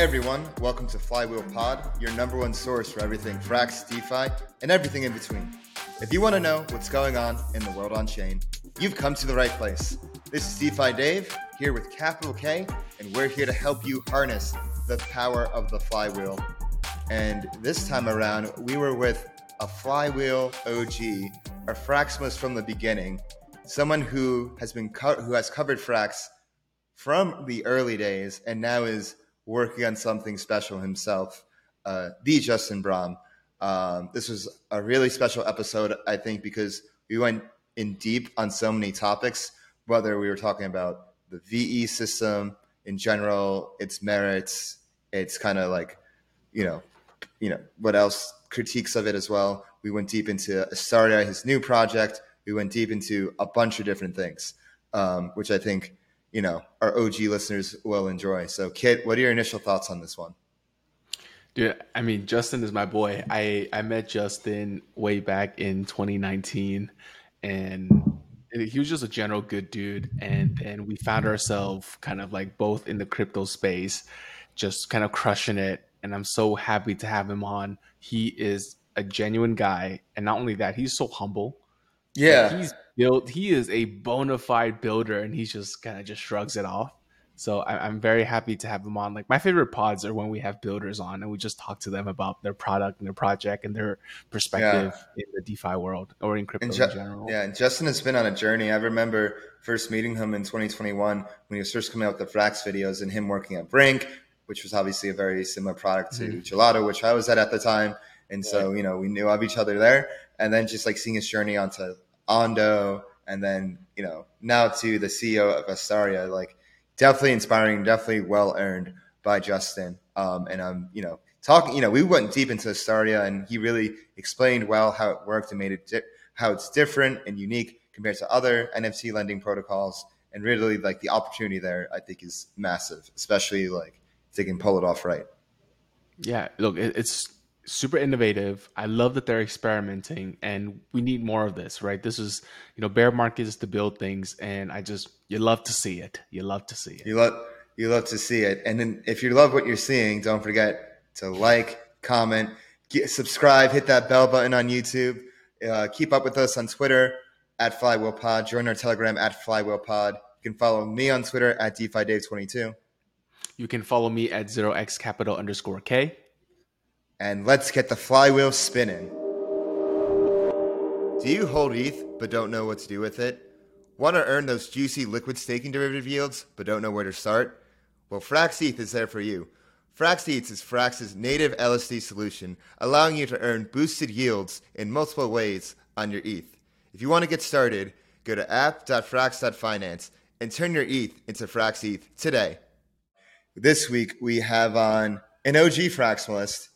Everyone, welcome to Flywheel Pod, your number one source for everything Frax, DeFi, and everything in between. If you want to know what's going on in the world on chain, you've come to the right place. This is DeFi Dave, here with Kapital K, and we're here to help you harness the power of the flywheel. And this time around, we were with a flywheel OG, a Fraxmas from the beginning, someone who has been co- who has covered Frax from the early days and now is working on something special himself, uh, the Justin Bram. Um, this was a really special episode, I think, because we went in deep on so many topics, whether we were talking about the VE system in general, its merits, its kind of like, you know, you know, what else, critiques of it as well. We went deep into Astaria, his new project. We went deep into a bunch of different things, um, which I think, you know, our OG listeners will enjoy. So, Kiet, what are your initial thoughts on this one? Dude, I mean, Justin is my boy. I I met Justin way back in 2019, and he was just a general good dude. And and we found ourselves kind of like both in the crypto space, just kind of crushing it. And I'm so happy to have him on. He is a genuine guy, and not only that, he's so humble. Yeah, like He is a bona fide builder, and he just kind of just shrugs it off. So I, am very happy to have him on. Like my favorite pods are when we have builders on and we just talk to them about their product and their project and their perspective yeah. in the DeFi world or in crypto Ju- in general. Yeah, and Justin has been on a journey. I remember first meeting him in 2021 when he was first coming out with the Frax videos and him working at Brink, which was obviously a very similar product to mm-hmm. Gelato, which I was at at the time. And so, you know, we knew of each other there. And then just like seeing his journey onto Ondo and then, you know, now to the CEO of Astaria, like definitely inspiring, definitely well earned by Justin. Um, and I'm, you know, talking, you know, we went deep into Astaria and he really explained well how it worked and made it, di- how it's different and unique compared to other NFT lending protocols. And really like the opportunity there, I think is massive, especially like if they can pull it off right. Yeah. Look, it's, super innovative. I love that they're experimenting and we need more of this, right? This is, you know, bear markets to build things and I just you love to see it. You love to see it. You love you love to see it. And then if you love what you're seeing, don't forget to like, comment, get, subscribe, hit that bell button on YouTube. Uh, keep up with us on Twitter at Flywheel Pod. Join our Telegram at Flywheel Pod. You can follow me on Twitter at DeFi Dave 22 You can follow me at 0x kapital underscore K and let's get the flywheel spinning. Do you hold ETH but don't know what to do with it? Want to earn those juicy liquid staking derivative yields but don't know where to start? Well, Frax ETH is there for you. Frax ETH is Frax's native LSD solution, allowing you to earn boosted yields in multiple ways on your ETH. If you want to get started, go to app.frax.finance and turn your ETH into Frax ETH today. This week we have on an OG Fraximalist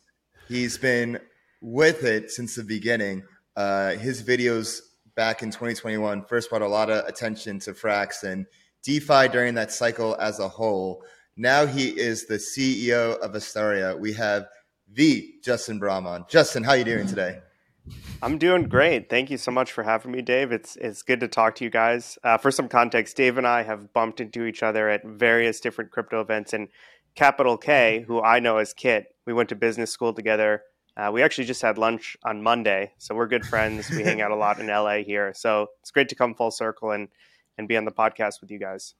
He's been with it since the beginning. Uh, his videos back in 2021 first brought a lot of attention to Frax and DeFi during that cycle as a whole. Now he is the CEO of Astaria. We have the Justin Brahman. Justin, how are you doing today? I'm doing great. Thank you so much for having me, Dave. It's it's good to talk to you guys. Uh, for some context, Dave and I have bumped into each other at various different crypto events, and Kapital K, who I know as Kiet, we went to business school together. Uh, we actually just had lunch on Monday, so we're good friends. We hang out a lot in LA here, so it's great to come full circle and and be on the podcast with you guys.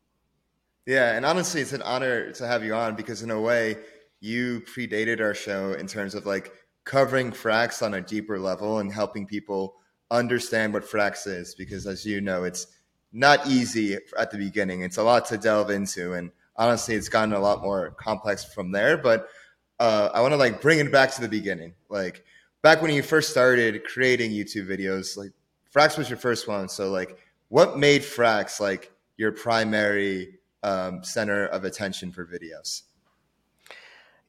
Yeah, and honestly, it's an honor to have you on because in a way, you predated our show in terms of like covering Frax on a deeper level and helping people understand what Frax is. Because as you know, it's not easy at the beginning. It's a lot to delve into, and honestly, it's gotten a lot more complex from there. But uh, I want to like bring it back to the beginning, like back when you first started creating YouTube videos. Like Frax was your first one, so like, what made Frax like your primary um, center of attention for videos?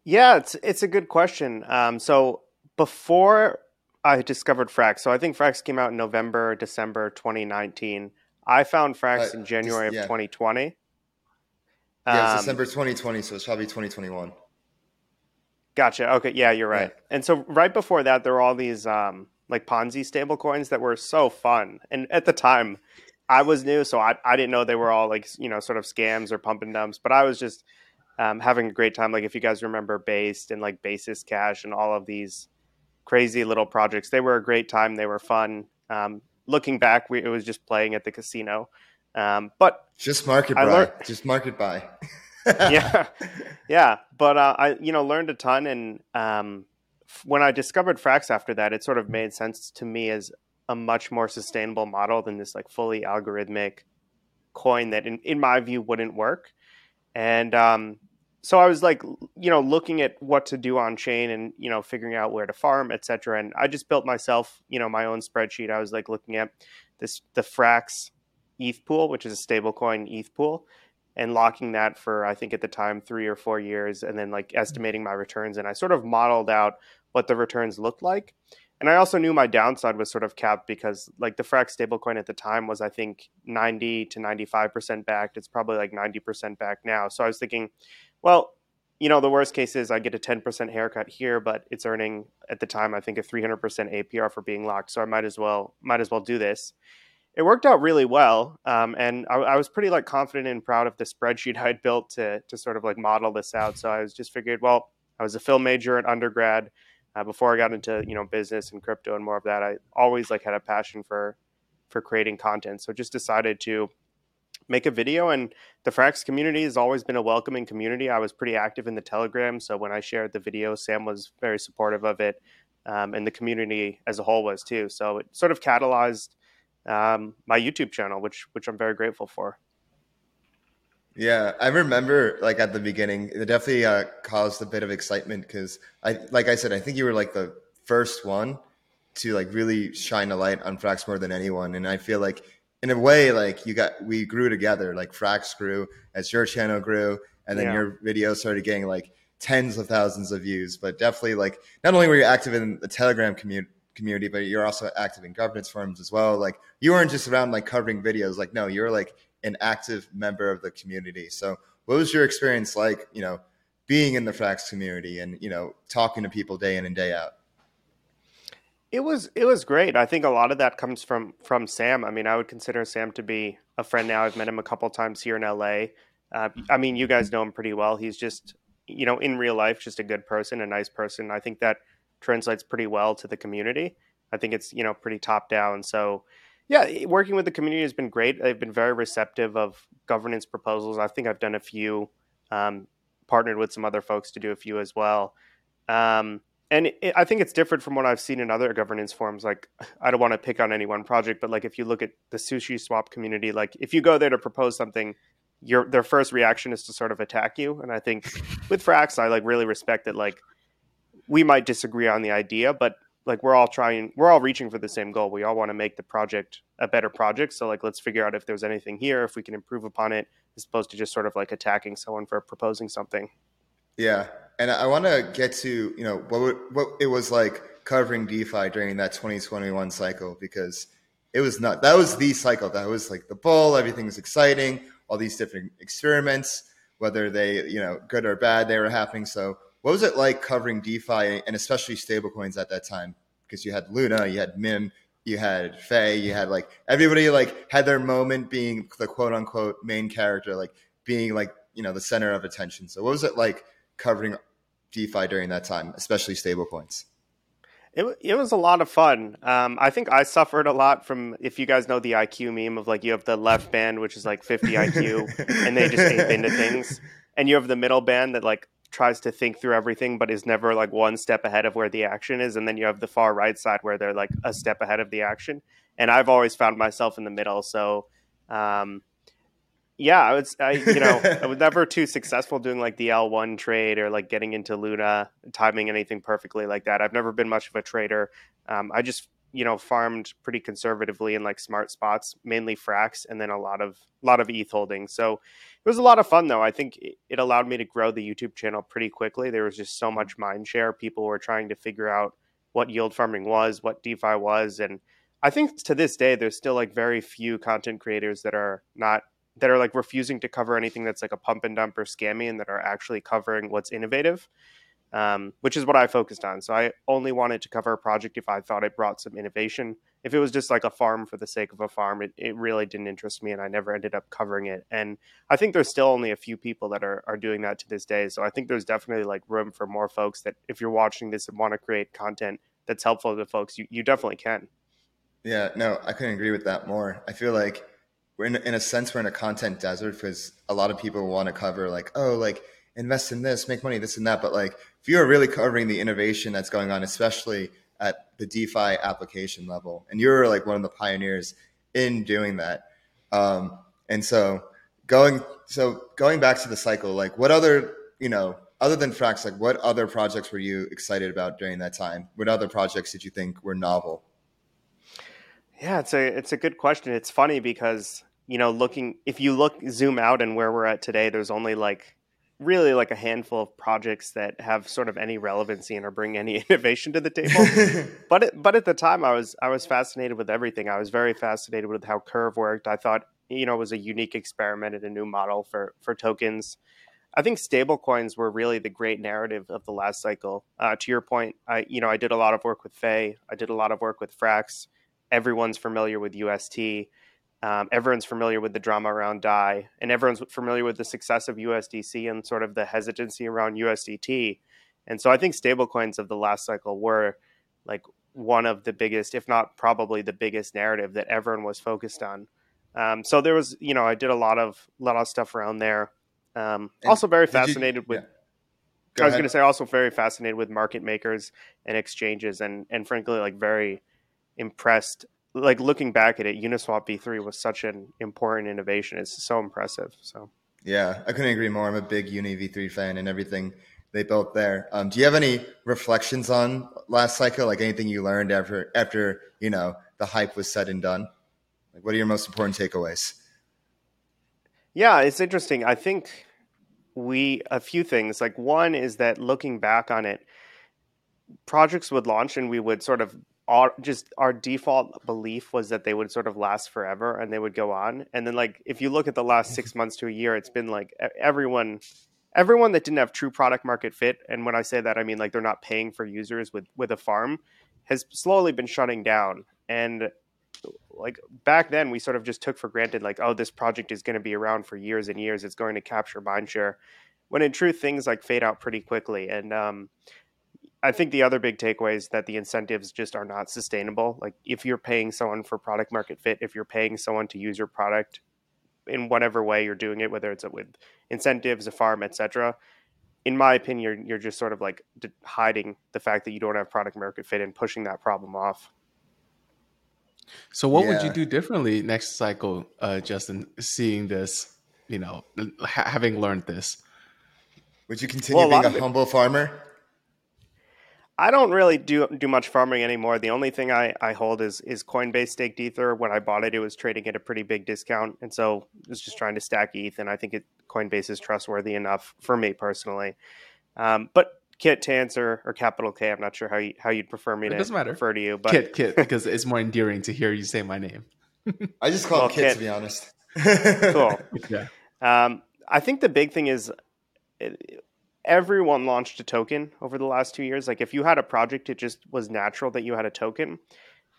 Yeah, it's it's a good question. Um, so before I discovered Frax, so I think Frax came out in November, December 2019. I found Frax uh, in January just, yeah. of 2020. Yeah, it's um, December 2020, so it's probably 2021. Gotcha. Okay, yeah, you're right. Yeah. And so right before that, there were all these um, like Ponzi stable coins that were so fun. And at the time, I was new, so I, I didn't know they were all like you know sort of scams or pump and dumps. But I was just um, having a great time. Like if you guys remember Based and like Basis Cash and all of these crazy little projects, they were a great time. They were fun. Um, looking back, we, it was just playing at the casino. Um, but just market buy, learned, just market buy. yeah, yeah. But uh, I, you know, learned a ton, and um, when I discovered Frax after that, it sort of made sense to me as a much more sustainable model than this like fully algorithmic coin that, in, in my view, wouldn't work. And um, so I was like, you know, looking at what to do on chain and you know, figuring out where to farm, etc. And I just built myself, you know, my own spreadsheet. I was like looking at this the Frax ETH pool, which is a stablecoin ETH pool, and locking that for I think at the time three or four years, and then like estimating my returns. And I sort of modeled out what the returns looked like. And I also knew my downside was sort of capped because like the Frax stablecoin at the time was I think 90 to 95% backed. It's probably like 90% back now. So I was thinking, well, you know, the worst case is I get a 10% haircut here, but it's earning at the time I think a 300% APR for being locked. So I might as well might as well do this it worked out really well, um, and I, I, was pretty like confident and proud of the spreadsheet I'd built to to sort of like model this out. So I was just figured, well, I was a film major at undergrad. Uh, before I got into you know business and crypto and more of that, I always like had a passion for for creating content. So just decided to make a video and the frax community has always been a welcoming community i was pretty active in the telegram so when i shared the video sam was very supportive of it um, and the community as a whole was too so it sort of catalyzed um, my YouTube channel, which which I'm very grateful for. Yeah, I remember like at the beginning, it definitely uh, caused a bit of excitement because I, like I said, I think you were like the first one to like really shine a light on Frax more than anyone, and I feel like in a way, like you got we grew together. Like Frax grew as your channel grew, and then yeah. your videos started getting like tens of thousands of views. But definitely, like not only were you active in the Telegram community community, but you're also active in governance forums as well. Like you weren't just around like covering videos. Like no, you're like an active member of the community. So what was your experience like? You know, being in the Frax community and you know talking to people day in and day out. It was it was great. I think a lot of that comes from from Sam. I mean, I would consider Sam to be a friend now. I've met him a couple times here in LA. Uh, I mean, you guys know him pretty well. He's just you know in real life just a good person, a nice person. I think that translates pretty well to the community. I think it's you know pretty top down. So yeah, working with the community has been great. They've been very receptive of governance proposals. I think I've done a few, um, partnered with some other folks to do a few as well. Um, and it, I think it's different from what I've seen in other governance forums. Like, I don't want to pick on any one project, but like if you look at the Sushi Swap community, like if you go there to propose something, your their first reaction is to sort of attack you. And I think with Frax, I like really respect that. Like, we might disagree on the idea, but like we're all trying, we're all reaching for the same goal. We all want to make the project a better project. So like, let's figure out if there's anything here, if we can improve upon it, as opposed to just sort of like attacking someone for proposing something. Yeah, and I want to get to you know what what it was like covering DeFi during that 2021 cycle because it was not that was the cycle that was like the bull. Everything was exciting. All these different experiments, whether they you know good or bad, they were happening. So what was it like covering DeFi and especially stablecoins at that time? Because you had Luna, you had Mim, you had Fei, you had like everybody like had their moment being the quote unquote main character, like being like you know the center of attention. So what was it like covering DeFi during that time, especially stablecoins? It, it was a lot of fun. Um, I think I suffered a lot from if you guys know the IQ meme of like you have the left band which is like 50 IQ and they just ape into things, and you have the middle band that like tries to think through everything but is never like one step ahead of where the action is and then you have the far right side where they're like a step ahead of the action. And i've always found myself in the middle so um, yeah i was I, you know i was never too successful doing like the l1 trade or like getting into luna timing anything perfectly like that. I've never been much of a trader. Um, i just you know farmed pretty conservatively in like smart spots mainly frax and then a lot of a lot of eth holdings so it was a lot of fun though. I think it allowed me to grow the youtube channel pretty quickly. There was just so much mind share. People were trying to figure out what yield farming was what defi was and i think to this day there's still like very few content creators that are not that are like refusing to cover anything that's like a pump and dump or scammy and that are actually covering what's innovative um, which is what I focused on. So I only wanted to cover a project if I thought it brought some innovation. If it was just like a farm for the sake of a farm, it, it really didn't interest me, and I never ended up covering it. And I think there's still only a few people that are, are doing that to this day. So I think there's definitely like room for more folks that if you're watching this and want to create content that's helpful to folks, you, you definitely can. Yeah, no, I couldn't agree with that more. I feel like we're in, in a sense we're in a content desert because a lot of people want to cover like, oh, like invest in this, make money, this and that. But like, if you are really covering the innovation that's going on, especially at the DeFi application level, and you're like one of the pioneers in doing that. Um, and so going, so going back to the cycle, like what other, you know, other than Frax, like what other projects were you excited about during that time? What other projects did you think were novel? Yeah, it's a it's a good question. It's funny because you know, looking if you look zoom out and where we're at today, there's only like really like a handful of projects that have sort of any relevancy and or bring any innovation to the table. but it, but at the time, I was I was fascinated with everything. I was very fascinated with how Curve worked. I thought you know it was a unique experiment and a new model for for tokens. I think stablecoins were really the great narrative of the last cycle. Uh, to your point, I you know I did a lot of work with Fei. I did a lot of work with Frax. Everyone's familiar with UST. Um, everyone's familiar with the drama around DAI, and everyone's familiar with the success of USDC and sort of the hesitancy around USDT. And so I think stablecoins of the last cycle were like one of the biggest, if not probably the biggest narrative that everyone was focused on. Um, so there was, you know, I did a lot of lot of stuff around there. Um, also very fascinated you, with. Yeah. Go I was going to say also very fascinated with market makers and exchanges, and and frankly, like very impressed like looking back at it, Uniswap v3 was such an important innovation. It's so impressive. So yeah, I couldn't agree more. I'm a big Uni v3 fan and everything they built there. Um, do you have any reflections on last cycle? Like anything you learned after after you know the hype was said and done? Like, what are your most important takeaways? Yeah, it's interesting. I think we a few things. Like one is that looking back on it, projects would launch and we would sort of our just our default belief was that they would sort of last forever and they would go on. And then like if you look at the last six months to a year it's been like everyone everyone that didn't have true product market fit and when i say that i mean like they're not paying for users with with a farm has slowly been shutting down. And like back then we sort of just took for granted like oh this project is going to be around for years and years. It's going to capture mindshare when in truth things like fade out pretty quickly. And um, I think the other big takeaway is that the incentives just are not sustainable. Like if you're paying someone for product market fit, if you're paying someone to use your product in whatever way you're doing it, whether it's with incentives, a farm, etc. In my opinion, you're, you're just sort of like hiding the fact that you don't have product market fit and pushing that problem off. So, what yeah. would you do differently next cycle, uh, Justin? Seeing this, you know, ha- having learned this, would you continue well, being a, a humble farmer? I don't really do do much farming anymore. The only thing I, I hold is is Coinbase staked Ether. When I bought it, it was trading at a pretty big discount, and so I was just trying to stack ETH. And I think it, Coinbase is trustworthy enough for me personally. Um, but Kiet to answer or kapital K, I'm not sure how you how you'd prefer me it to doesn't matter. refer to you. But Kiet Kiet because it's more endearing to hear you say my name. I just call well, Kiet, Kiet, to be honest. cool. Yeah. Um, I think the big thing is. Everyone launched a token over the last two years. Like if you had a project, it just was natural that you had a token.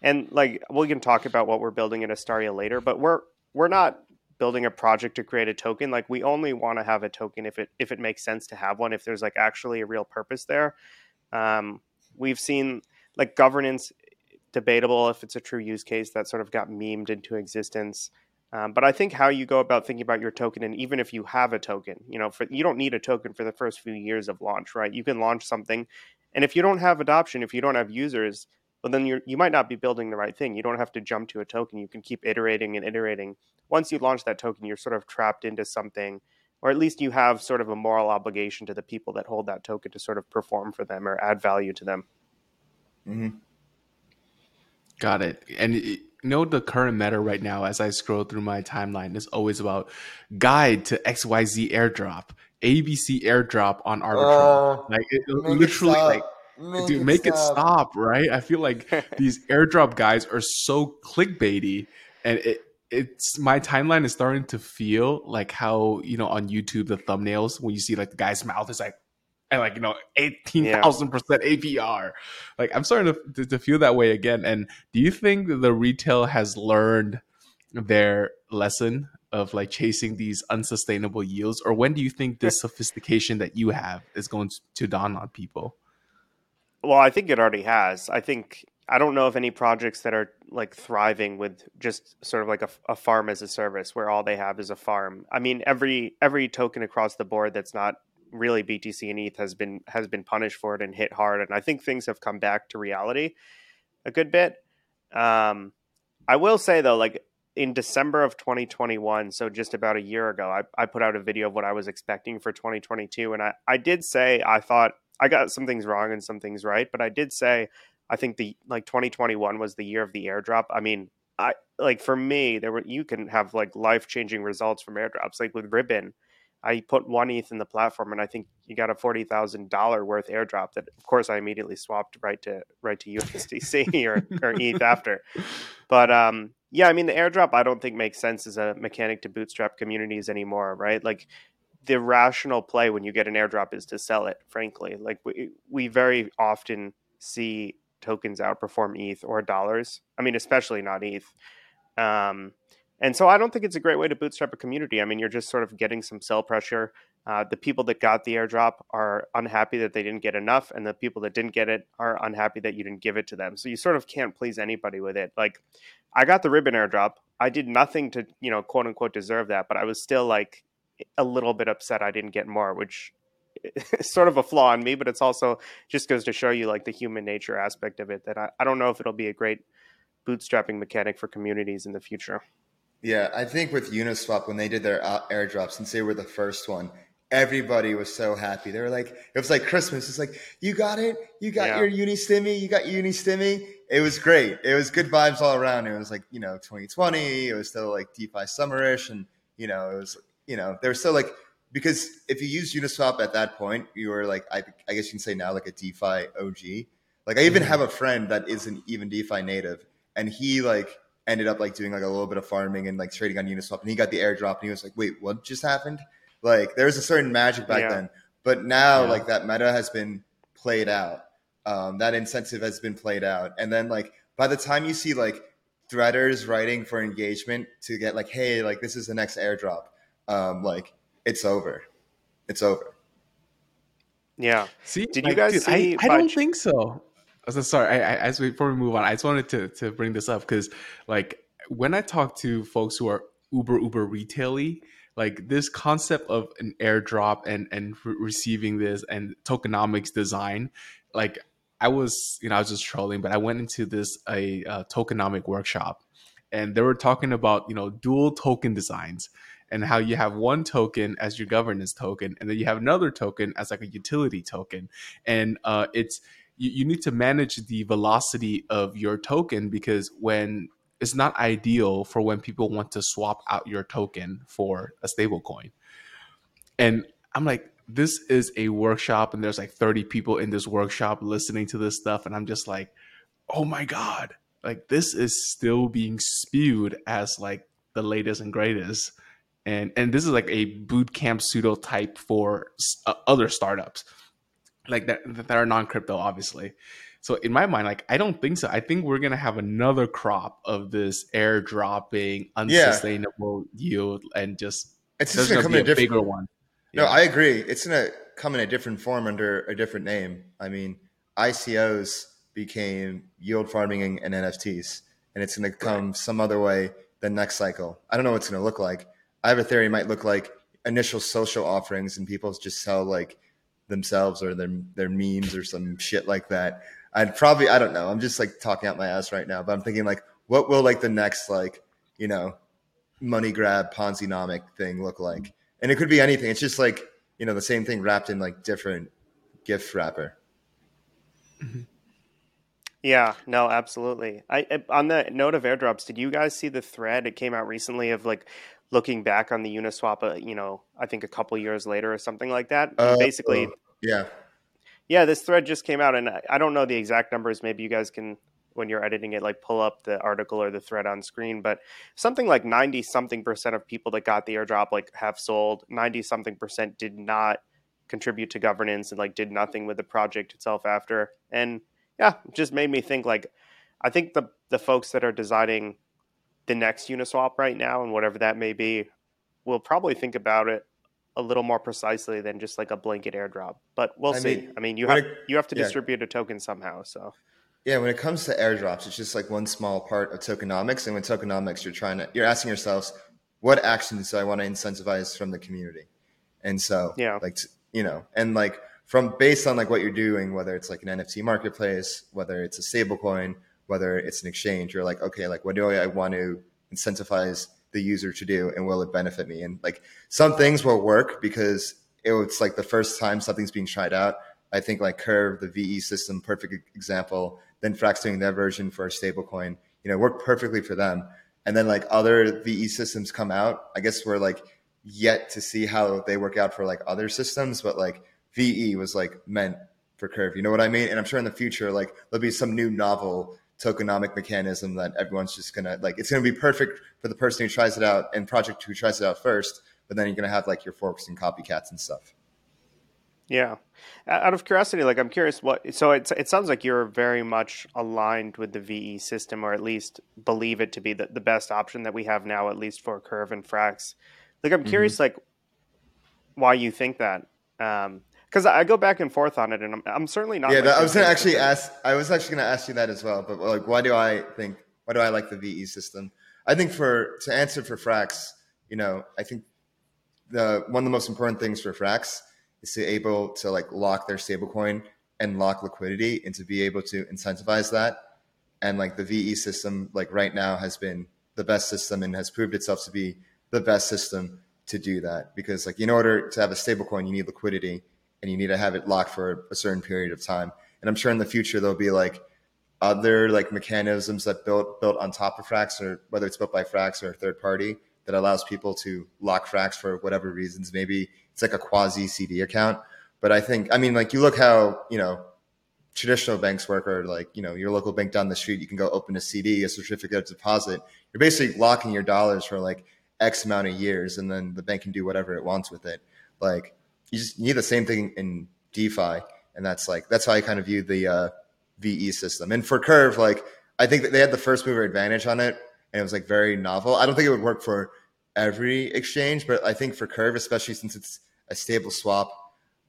And like we can talk about what we're building in Astaria later, but we're we're not building a project to create a token. Like we only want to have a token if it if it makes sense to have one. If there's like actually a real purpose there. Um, we've seen like governance debatable if it's a true use case that sort of got memed into existence. Um, but I think how you go about thinking about your token, and even if you have a token, you know, for, you don't need a token for the first few years of launch, right? You can launch something, and if you don't have adoption, if you don't have users, well, then you you might not be building the right thing. You don't have to jump to a token. You can keep iterating and iterating. Once you launch that token, you're sort of trapped into something, or at least you have sort of a moral obligation to the people that hold that token to sort of perform for them or add value to them. Mm-hmm. Got it. And you know the current meta right now as I scroll through my timeline is always about guide to XYZ airdrop, ABC airdrop on Arbitrum. Uh, like it, literally it like make dude, it make stop. it stop, right? I feel like these airdrop guys are so clickbaity and it it's my timeline is starting to feel like how, you know, on YouTube the thumbnails when you see like the guy's mouth is like and like you know eighteen thousand percent APR. Like I'm starting to, to, to feel that way again. And do you think the retail has learned their lesson of like chasing these unsustainable yields, or when do you think this sophistication that you have is going to dawn on people? Well, I think it already has. I think I don't know of any projects that are like thriving with just sort of like a, a, farm as a service where all they have is a farm. I mean, every every token across the board that's not really BTC and ETH has been has been punished for it and hit hard. And I think things have come back to reality a good bit. Um, I will say though, like in December of 2021, so just about a year ago, I, I put out a video of what I was expecting for 2022, and I I did say I thought I got some things wrong and some things right, but I did say I think the like 2021 was the year of the airdrop. I mean, I like for me there were you can have like life changing results from airdrops. Like with Ribbon, I put one ETH in the platform, and I think you got a forty thousand dollar worth airdrop. That of course I immediately swapped right to right to USDC or, or ETH after. But um, yeah, I mean the airdrop I don't think makes sense as a mechanic to bootstrap communities anymore, right? Like the rational play when you get an airdrop is to sell it. Frankly, like we we very often see tokens outperform ETH or dollars. I mean, especially not ETH. Um, and so I don't think it's a great way to bootstrap a community. I mean, you're just sort of getting some sell pressure. Uh, the people that got the airdrop are unhappy that they didn't get enough, and the people that didn't get it are unhappy that you didn't give it to them. So you sort of can't please anybody with it. Like, I got the ribbon airdrop. I did nothing to, you know, quote unquote deserve that, but I was still like a little bit upset I didn't get more, which is sort of a flaw in me, but it's also just goes to show you like the human nature aspect of it that I, I don't know if it'll be a great bootstrapping mechanic for communities in the future. Yeah, I think with Uniswap when they did their airdrops, since they were the first one, everybody was so happy. They were like, it was like Christmas. It's like, you got it, you got yeah. your uni stimmy, you got uni stimmy. It was great. It was good vibes all around. It was like you know 2020. It was still like DeFi summerish, and you know it was you know there was still like because if you use Uniswap at that point, you were like, I, I guess you can say now like a DeFi OG. Like I even mm-hmm. have a friend that isn't even DeFi native, and he like ended up like doing like a little bit of farming and like trading on Uniswap, and he got the airdrop, and he was like, wait, what just happened? Like there was a certain magic back yeah. then, but now yeah. like that meta has been played out. Um, that incentive has been played out, and then like by the time you see like threaders writing for engagement to get like, hey, like this is the next airdrop, um, like it's over. It's over. Yeah. See, did you guys dude, see? I, I don't think so. So sorry. I, I, as we, before we move on, I just wanted to to bring this up because, like, when I talk to folks who are uber uber retaily, like this concept of an airdrop and and re- receiving this and tokenomics design, like I was, you know, I was just trolling, but I went into this a, a tokenomic workshop, and they were talking about you know dual token designs and how you have one token as your governance token and then you have another token as like a utility token and uh, it's you, you need to manage the velocity of your token because when it's not ideal for when people want to swap out your token for a stable coin. And i'm like this is a workshop and there's like 30 people in this workshop listening to this stuff and i'm just like oh my god. Like this is still being spewed as like the latest and greatest. And and this is like a boot camp pseudo type for uh, other startups like that that are non crypto, obviously. So in my mind, like I don't think so. I think we're gonna have another crop of this airdropping, unsustainable yeah. yield, and just it's just gonna, come in a different bigger one. No, yeah. I agree. It's gonna come in a different form under a different name. I mean, ICOs became yield farming and NFTs, and it's gonna come right. some other way the next cycle. I don't know what it's gonna look like. I have a theory it might look like initial social offerings and people just sell like themselves or their their memes or some shit like that. I'd probably I don't know. I'm just like talking out my ass right now, but I'm thinking like what will like the next like, you know, money grab Ponzi nomic thing look like? And it could be anything. It's just like, you know, the same thing wrapped in like different gift wrapper. Mm-hmm. Yeah, no, absolutely. I on the note of airdrops, did you guys see the thread? It came out recently of like looking back on the Uniswap, uh, you know, I think a couple years later or something like that. Uh, Basically, uh, yeah, yeah. This thread just came out, and I don't know the exact numbers. Maybe you guys can, when you're editing it, like pull up the article or the thread on screen. But something like ninety something percent of people that got the airdrop like have sold. Ninety something percent did not contribute to governance and like did nothing with the project itself after. And yeah, just made me think like I think the the folks that are designing the next Uniswap right now and whatever that may be we'll probably think about it a little more precisely than just like a blanket airdrop. But we'll I see. Mean, I mean, you have it, you have to yeah. distribute a token somehow, so yeah, when it comes to airdrops, it's just like one small part of tokenomics. And with tokenomics, you're trying to you're asking yourselves, what actions do I want to incentivize from the community? And so, yeah, like you know, and like from based on like what you're doing, whether it's like an NFT marketplace, whether it's a stable coin, whether it's an exchange, you're like, okay, like what do I want to incentivize the user to do, and will it benefit me? And like some things will work because it's like the first time something's being tried out. I think like Curve, the VE system, perfect example then Frax doing their version for a stablecoin, you know, worked perfectly for them. And then like other VE systems come out. I guess we're like yet to see how they work out for like other systems, but like VE was like meant for Curve. You know what I mean? And I'm sure in the future, like there'll be some new novel tokenomic mechanism that everyone's just gonna like. It's gonna be perfect for the person who tries it out and project who tries it out first. But then you're gonna have like your forks and copycats and stuff. Yeah. Out of curiosity, like I'm curious what so it it sounds like you're very much aligned with the VE system or at least believe it to be the, the best option that we have now at least for Curve and Frax. Like I'm curious mm-hmm. like why you think that. Um because I go back and forth on it, and I'm, I'm certainly not. Yeah, like, I was gonna actually ask. I was actually gonna ask you that as well. But like, why do I think? Why do I like the VE system? I think for to answer for Frax, you know, I think the one of the most important things for Frax is to able to like lock their stablecoin and lock liquidity and to be able to incentivize that. And like the VE system, like right now, has been the best system and has proved itself to be the best system to do that. Because like in order to have a stablecoin, you need liquidity and you need to have it locked for a certain period of time. And I'm sure in the future there'll be like other like mechanisms that built built on top of Frax or whether it's built by Frax or a third party that allows people to lock Frax for whatever reasons. Maybe it's like a quasi CD account. But I think, I mean, like you look how, you know, traditional banks work or like, you know, your local bank down the street, you can go open a CD, a certificate of deposit. You're basically locking your dollars for like X amount of years and then the bank can do whatever it wants with it. Like you just need the same thing in DeFi. And that's like, that's how I kind of view the uh, VE system. And for Curve, like, I think that they had the first mover advantage on it and it was like very novel. I don't think it would work for every exchange, but I think for Curve, especially since it's a stable swap.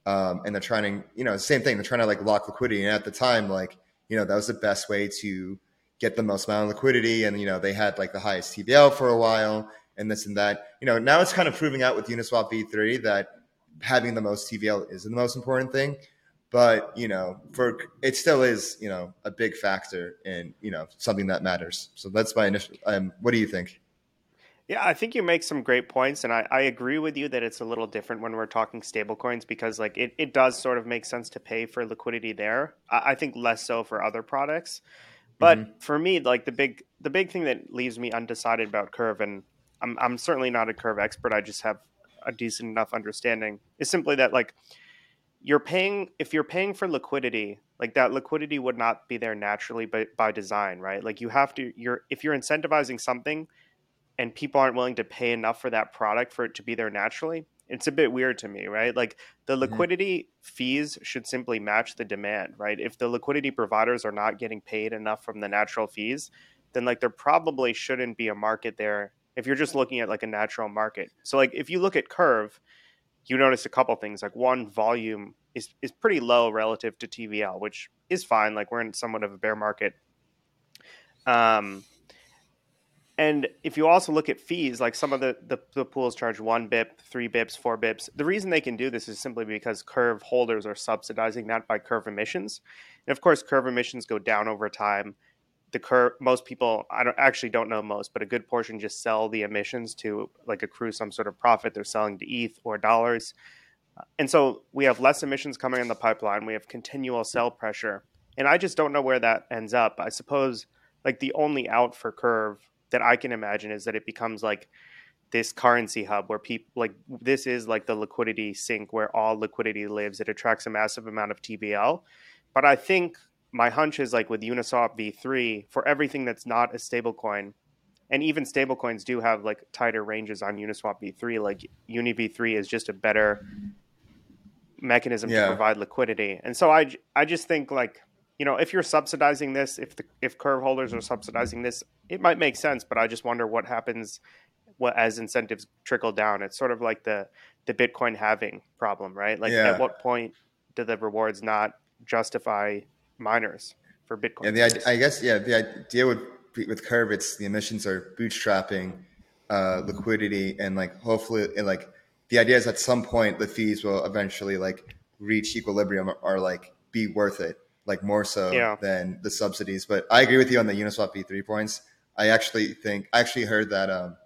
Um, and they're trying to, you know, same thing. They're trying to like lock liquidity. And at the time, like, you know, that was the best way to get the most amount of liquidity. And, you know, they had like the highest TVL for a while and this and that. You know, now it's kind of proving out with Uniswap V3 that having the most TVL is the most important thing. But, you know, for it still is, you know, a big factor in, you know, something that matters. So that's my initial. Um, what do you think? Yeah, I think you make some great points, and I, I agree with you that it's a little different when we're talking stablecoins because like it, it does sort of make sense to pay for liquidity there. I, I think less so for other products. But mm-hmm. for me, like the big the big thing that leaves me undecided about Curve, and I'm I'm certainly not a Curve expert, I just have a decent enough understanding, is simply that like you're paying if you're paying for liquidity, like that liquidity would not be there naturally but by design, right? Like you have to you're if you're incentivizing something and people aren't willing to pay enough for that product for it to be there naturally it's a bit weird to me right like the mm-hmm. liquidity mm-hmm. fees should simply match the demand right if the liquidity providers are not getting paid enough from the natural fees then like there probably shouldn't be a market there if you're just looking at like a natural market so like if you look at curve you notice a couple things like one volume is is pretty low relative to tvl which is fine like we're in somewhat of a bear market um and if you also look at fees, like some of the, the, the, pools charge one BIP, three BIPs, four BIPs. The reason they can do this is simply because Curve holders are subsidizing that by Curve emissions. And of course, Curve emissions go down over time. The curve, most people, I don't actually don't know most, but a good portion just sell the emissions to like accrue some sort of profit. They're selling to ETH or dollars. And so we have less emissions coming in the pipeline. We have continual sell pressure. And I just don't know where that ends up. I suppose like the only out for Curve that I can imagine is that it becomes like this currency hub where people like this is like the liquidity sink where all liquidity lives. It attracts a massive amount of TVL But I think my hunch is like with Uniswap v3 for everything that's not a stablecoin, and even stablecoins do have like tighter ranges on Uniswap v3. Like Uni v3 is just a better mechanism Yeah. to provide liquidity. And so I I just think like, you know, if you're subsidizing this, if the if curve holders are subsidizing this, it might make sense. But I just wonder what happens what as incentives trickle down. It's sort of like the the Bitcoin halving problem, right? Like Yeah. at what point do the rewards not justify miners for Bitcoin? Yeah, the I guess yeah, the idea with with Curve, it's the emissions are bootstrapping uh, liquidity and like hopefully and like the idea is at some point the fees will eventually like reach equilibrium or, or like be worth it, like more so Yeah. than the subsidies. But I agree with you on the Uniswap V3 points. I actually think I actually heard that um,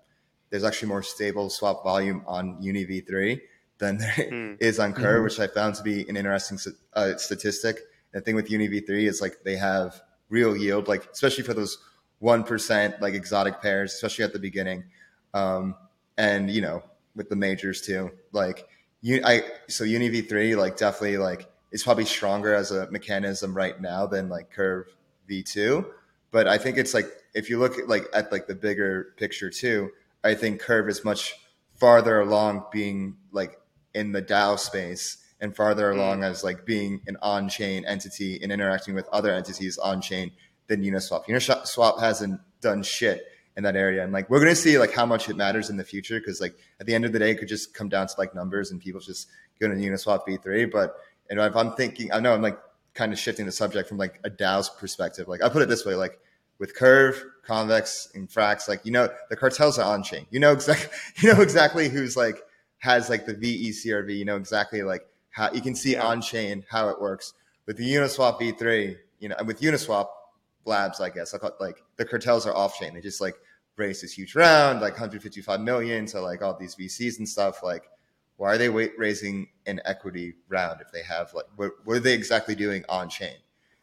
there's actually more stable swap volume on Uni V3 than there is Hmm. on Curve, which I found to be an interesting uh, statistic. The thing with Uni V3 is like they have real yield, like especially for those one percent like exotic pairs, especially at the beginning, um, and you know with the majors too. Like you, I so Uni V3 like definitely like is probably stronger as a mechanism right now than like Curve V2, but I think it's like if you look at like at like the bigger picture too, I think Curve is much farther along being like in the DAO space and farther mm. along as like being an on-chain entity and interacting with other entities on-chain than Uniswap. Uniswap hasn't done shit in that area, and like we're gonna see like how much it matters in the future because like at the end of the day, it could just come down to like numbers and people just go to Uniswap V3. But you know, if I'm thinking, I know I'm like kind of shifting the subject from like a DAO's perspective. Like I put it this way, like with Curve, Convex, and Frax, like you know the cartels are on chain. You know exactly you know exactly who's like has like the VECRV. You know exactly like how you can see on chain how it works. With the Uniswap V3, you know, and with Uniswap Labs, I guess I call it, like the cartels are off chain. They just like raise this huge round, like 155 million to like all these VCs and stuff. Like, why are they wait, raising an equity round if they have like what, what are they exactly doing on chain?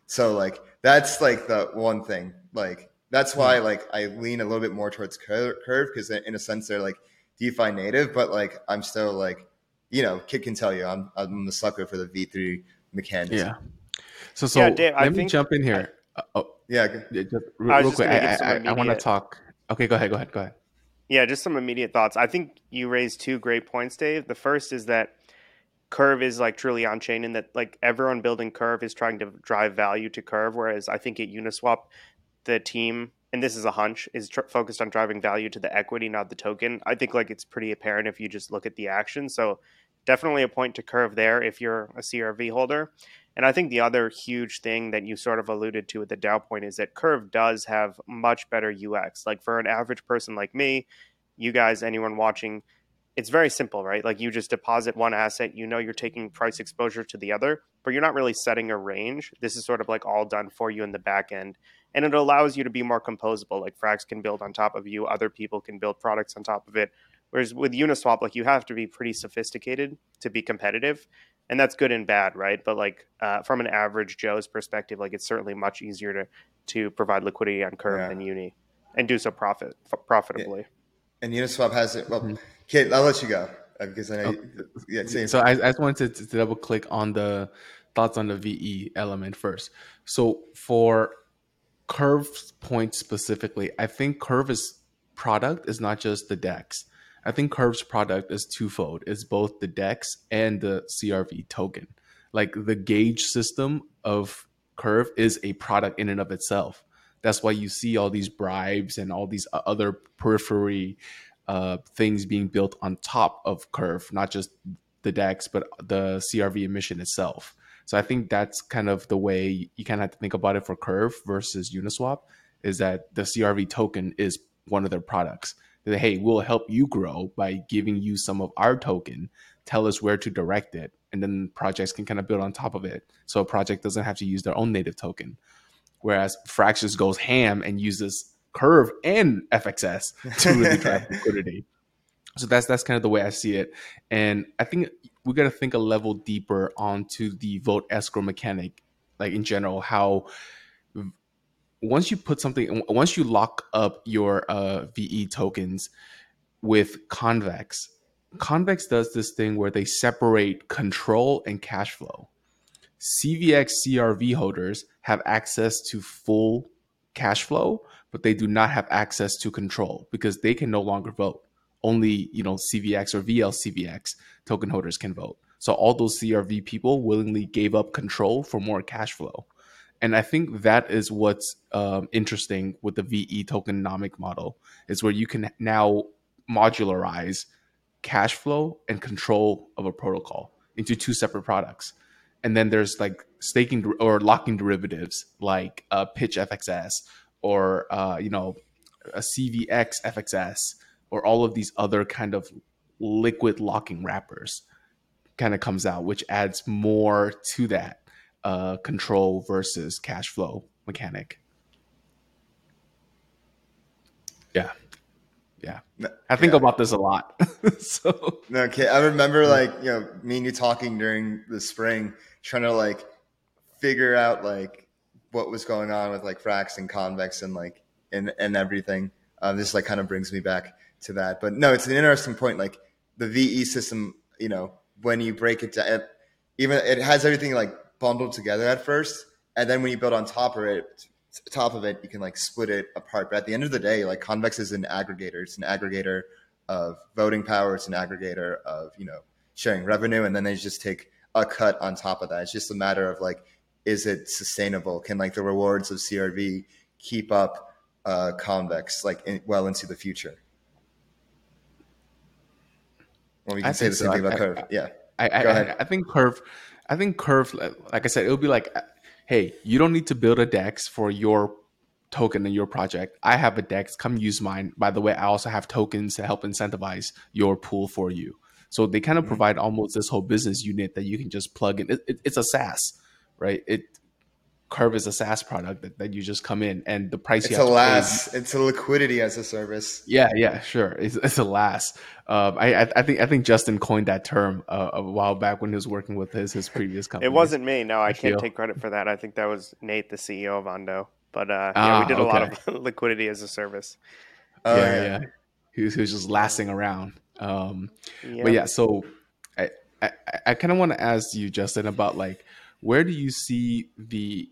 So like that's like the one thing. Like that's why hmm. like I lean a little bit more towards Cur- Curve because in a sense they're like DeFi native, but like I'm still like you know Kiet can tell you I'm I'm the sucker for the V3 mechanism. Yeah. So so Yeah, Dave, let I me think- jump in here. Uh, oh, Yeah, just real, was real quick. gonna I, I, I want to talk. Okay, go ahead. Go ahead. Go ahead. Yeah, just some immediate thoughts. I think you raised two great points, Dave. The first is that Curve is like truly on chain, and that like everyone building Curve is trying to drive value to Curve, whereas I think at Uniswap, the team, and this is a hunch, is tr- focused on driving value to the equity, not the token. I think like it's pretty apparent if you just look at the action. So definitely a point to Curve there if you're a CRV holder. And I think the other huge thing that you sort of alluded to at the DAO point is that Curve does have much better UX. Like for an average person like me, you guys, anyone watching, it's very simple, right? Like you just deposit one asset, you know you're taking price exposure to the other, but you're not really setting a range. This is sort of like all done for you in the back end. And it allows you to be more composable. Like Frax can build on top of you, other people can build products on top of it. Whereas with Uniswap, like you have to be pretty sophisticated to be competitive. And that's good and bad, right? But like uh, from an average Joe's perspective, like it's certainly much easier to to provide liquidity on Curve Yeah. than Uni, and do so profit profitably. and Uniswap has it. Well, Mhm. Kiet, I'll let you go uh, because I know. You, yeah, same. So I, I just wanted to, to double click on the thoughts on the VE element first. So for Curve's point specifically, I think Curve's product is not just the DEX. I think Curve's product is twofold. It's both the DEX and the CRV token. Like the gauge system of Curve is a product in and of itself. That's why you see all these bribes and all these other periphery uh, things being built on top of Curve, not just the DEX, but the CRV emission itself. So I think that's kind of the way you kind of have to think about it for Curve versus Uniswap is that the CRV token is one of their products. That, hey, we'll help you grow by giving you some of our token. Tell us where to direct it, and then projects can kind of build on top of it. So a project doesn't have to use their own native token. Whereas Fraxis goes ham and uses Curve and FXS to really drive liquidity. So that's that's kind of the way I see it, and I think we got to think a level deeper onto the vote escrow mechanic, like in general, how once you put something, once you lock up your uh, VE tokens with Convex, Convex does this thing where they separate control and cash flow. CVX CRV holders have access to full cash flow, but they do not have access to control because they can no longer vote. Only you know CVX or VLCVX token holders can vote. So all those CRV people willingly gave up control for more cash flow. And I think that is what's um, interesting with the VE tokenomic model is where you can now modularize cash flow and control of a protocol into two separate products. And then there's like staking or locking derivatives like uh, pitchFXS or uh, you know a CVX FXS or all of these other kind of liquid locking wrappers kind of comes out, which adds more to that uh, control versus cash flow mechanic. Yeah. Yeah. I think yeah. about this a lot. so no, okay. I remember like, you know, me and you talking during the spring, trying to like figure out like what was going on with like Frax and convex and like and and everything. Um, this like kind of brings me back to that. But no, it's an interesting point. Like the VE system, you know, when you break it down, even it has everything like bundled together at first, and then when you build on top of it, top of it, you can like split it apart. But at the end of the day, like Convex is an aggregator. It's an aggregator of voting power. It's an aggregator of you know sharing revenue, and then they just take a cut on top of that. It's just a matter of like, is it sustainable? Can like the rewards of CRV keep up uh, Convex like in, well into the future? Well, we can I say the same so. thing about I, Curve. I, yeah. I, I, Go ahead. I, think Curve. I think Curve. Like I said, it'll be like, hey, you don't need to build a DEX for your token in your project. I have a DEX. Come use mine. By the way, I also have tokens to help incentivize your pool for you. So they kind of mm-hmm. provide almost this whole business unit that you can just plug in. It, it, it's a SaaS, right? It Curve is a SaaS product that, that you just come in and the price. It's a LaaS. It's a liquidity as a service. Yeah, yeah, sure. It's, it's a LaaS. Um, I, I think I think Justin coined that term uh, a while back when he was working with his his previous company. It wasn't me. No, I, I can't take credit for that. I think that was Nate, the CEO of Ondo. But uh, yeah, we ah, did a okay. lot of liquidity as a service. Oh, yeah, yeah, yeah. He was, he was just lasting around. Um, yep. But yeah, so I I, I kind of want to ask you, Justin, about like where do you see the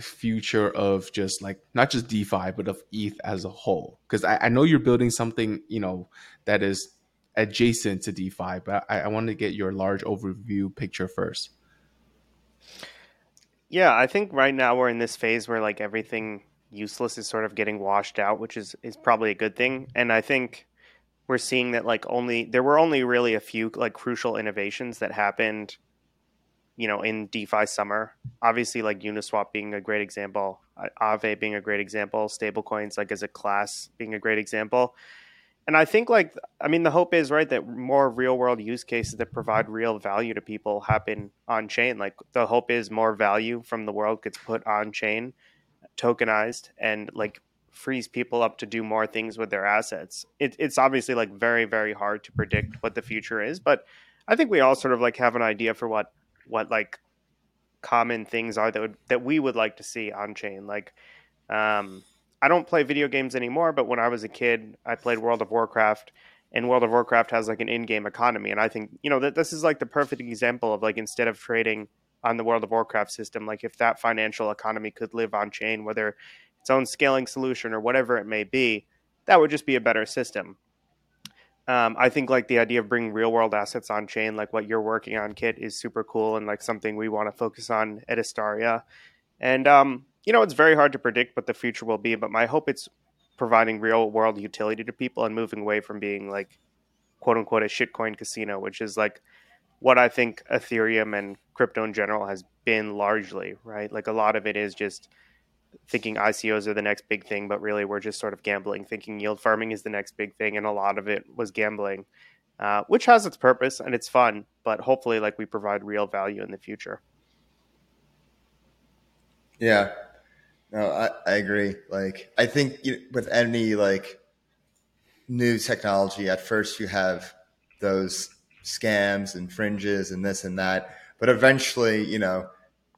future of just like not just DeFi but of ETH as a whole? Because I, I, know you're building something you know that is adjacent to DeFi, but I, I want to get your large overview picture first. Yeah, I think right now we're in this phase where like everything useless is sort of getting washed out, which is is probably a good thing. And I think we're seeing that like only there were only really a few like crucial innovations that happened you know, in DeFi summer. Obviously, like Uniswap being a great example, uh, Aave being a great example, stablecoins like as a class being a great example. And I think like I mean the hope is right that more real world use cases that provide real value to people happen on chain. Like the hope is more value from the world gets put on chain, tokenized, and like frees people up to do more things with their assets. It, it's obviously like very very hard to predict what the future is, but I think we all sort of like have an idea for what what like common things are that would, that we would like to see on chain. Like, um, I don't play video games anymore, but when I was a kid, I played World of Warcraft, and World of Warcraft has like an in-game economy, and I think you know that this is like the perfect example of like instead of trading on the World of Warcraft system, like if that financial economy could live on chain, whether its own scaling solution or whatever it may be, that would just be a better system. Um, I think like the idea of bringing real world assets on chain, like what you're working on, Kiet, is super cool and like something we want to focus on at Astaria. And um, you know, it's very hard to predict what the future will be, but my hope it's providing real world utility to people and moving away from being like quote unquote a shitcoin casino, which is like what I think Ethereum and crypto in general has been largely, right? Like a lot of it is just thinking ICOs are the next big thing, but really we're just sort of gambling, thinking yield farming is the next big thing, and a lot of it was gambling, uh, which has its purpose and it's fun, but hopefully, like we provide real value in the future. Yeah, no, I, I agree. Like, I think you with any like new technology, at first you have those scams and fringes and this and that, but eventually, you know,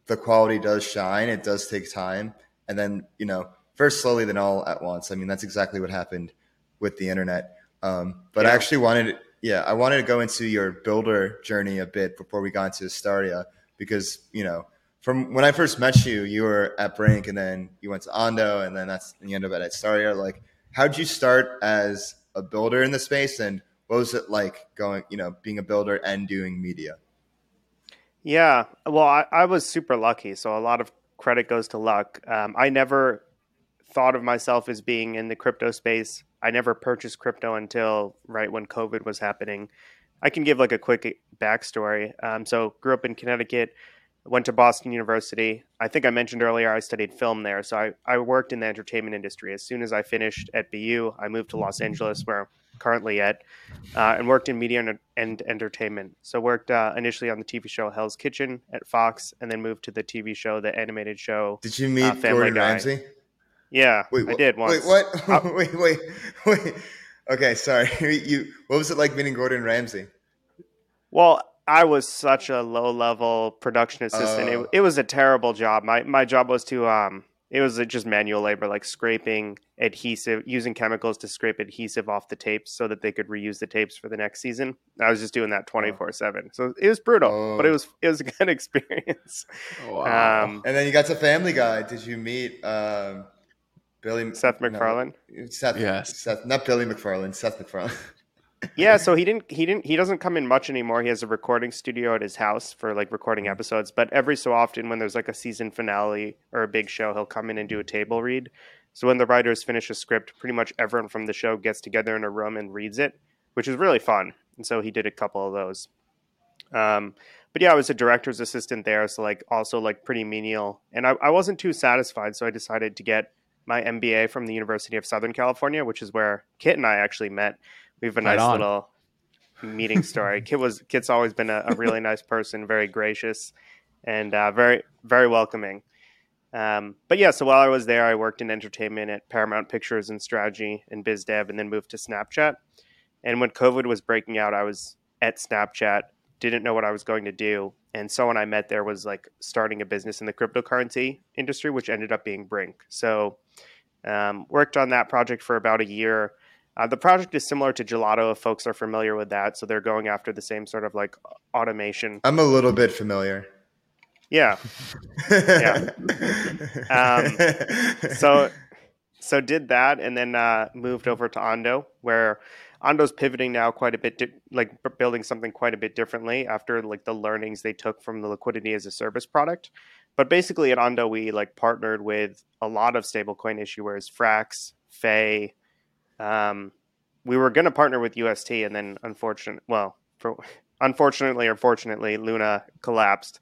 the quality does shine. It does take time and then you know first slowly then all at once. I mean that's exactly what happened with the internet. Um, but yeah. i actually wanted yeah i wanted to go into your builder journey a bit before we got into astaria because you know from when i first met you you were at brink and then you went to ondo and then that's and you ended up at astaria like how'd you start as a builder in the space and what was it like going you know being a builder and doing media? Yeah, well, I, I was super lucky, so a lot of credit goes to luck. Um, I never thought of myself as being in the crypto space. I never purchased crypto until right when COVID was happening. I can give like a quick backstory. Um, so, grew up in Connecticut, went to Boston University. I think I mentioned earlier I studied film there. So, I, I worked in the entertainment industry. As soon as I finished at BU, I moved to Los Angeles, where currently at, uh, and worked in media and, and entertainment. So, worked uh, initially on the TV show Hell's Kitchen at Fox, and then moved to the TV show, the animated show. Did you meet uh, Gordon Guy. Ramsay? Yeah, wait, I did once. Wait, what? wait, wait, wait. Okay, sorry. You. What was it like meeting Gordon Ramsay? Well, I was such a low level production assistant. Uh, it, it was a terrible job. My my job was to um it was just manual labor, like scraping adhesive, using chemicals to scrape adhesive off the tapes so that they could reuse the tapes for the next season. I was just doing that twenty four seven, so it was brutal, oh. but it was it was a good experience. Wow. Um, and then you got to Family Guy. Did you meet um, Billy Seth MacFarlane? No, Seth, yes, Seth, not Billy McFarland, Seth MacFarlane. yeah, so he didn't he didn't he doesn't come in much anymore. He has a recording studio at his house for like recording mm-hmm. episodes, but every so often when there's like a season finale or a big show, he'll come in and do a table read. So when the writers finish a script, pretty much everyone from the show gets together in a room and reads it, which is really fun. And so he did a couple of those. Um, but yeah, I was a director's assistant there, so like also like pretty menial. And I, I wasn't too satisfied, so I decided to get my MBA from the University of Southern California, which is where Kiet and I actually met. We have a nice little meeting story. Kiet was Kiet's always been a, a really nice person, very gracious, and uh, very very welcoming. Um, but yeah, so while I was there, I worked in entertainment at Paramount Pictures and strategy and biz dev, and then moved to Snapchat. And when COVID was breaking out, I was at Snapchat, didn't know what I was going to do, and someone I met there was like starting a business in the cryptocurrency industry, which ended up being Brink. So um, worked on that project for about a year uh, the project is similar to Gelato if folks are familiar with that. So they're going after the same sort of like automation. I'm a little bit familiar. Yeah. yeah. Um, so so did that and then uh, moved over to Ondo where Ondo's pivoting now quite a bit, di- like building something quite a bit differently after like the learnings they took from the liquidity as a service product. But basically at Ondo, we like partnered with a lot of stablecoin issuers, Frax, Fei, um, we were going to partner with UST, and then unfortunately, well, for, unfortunately or fortunately, Luna collapsed.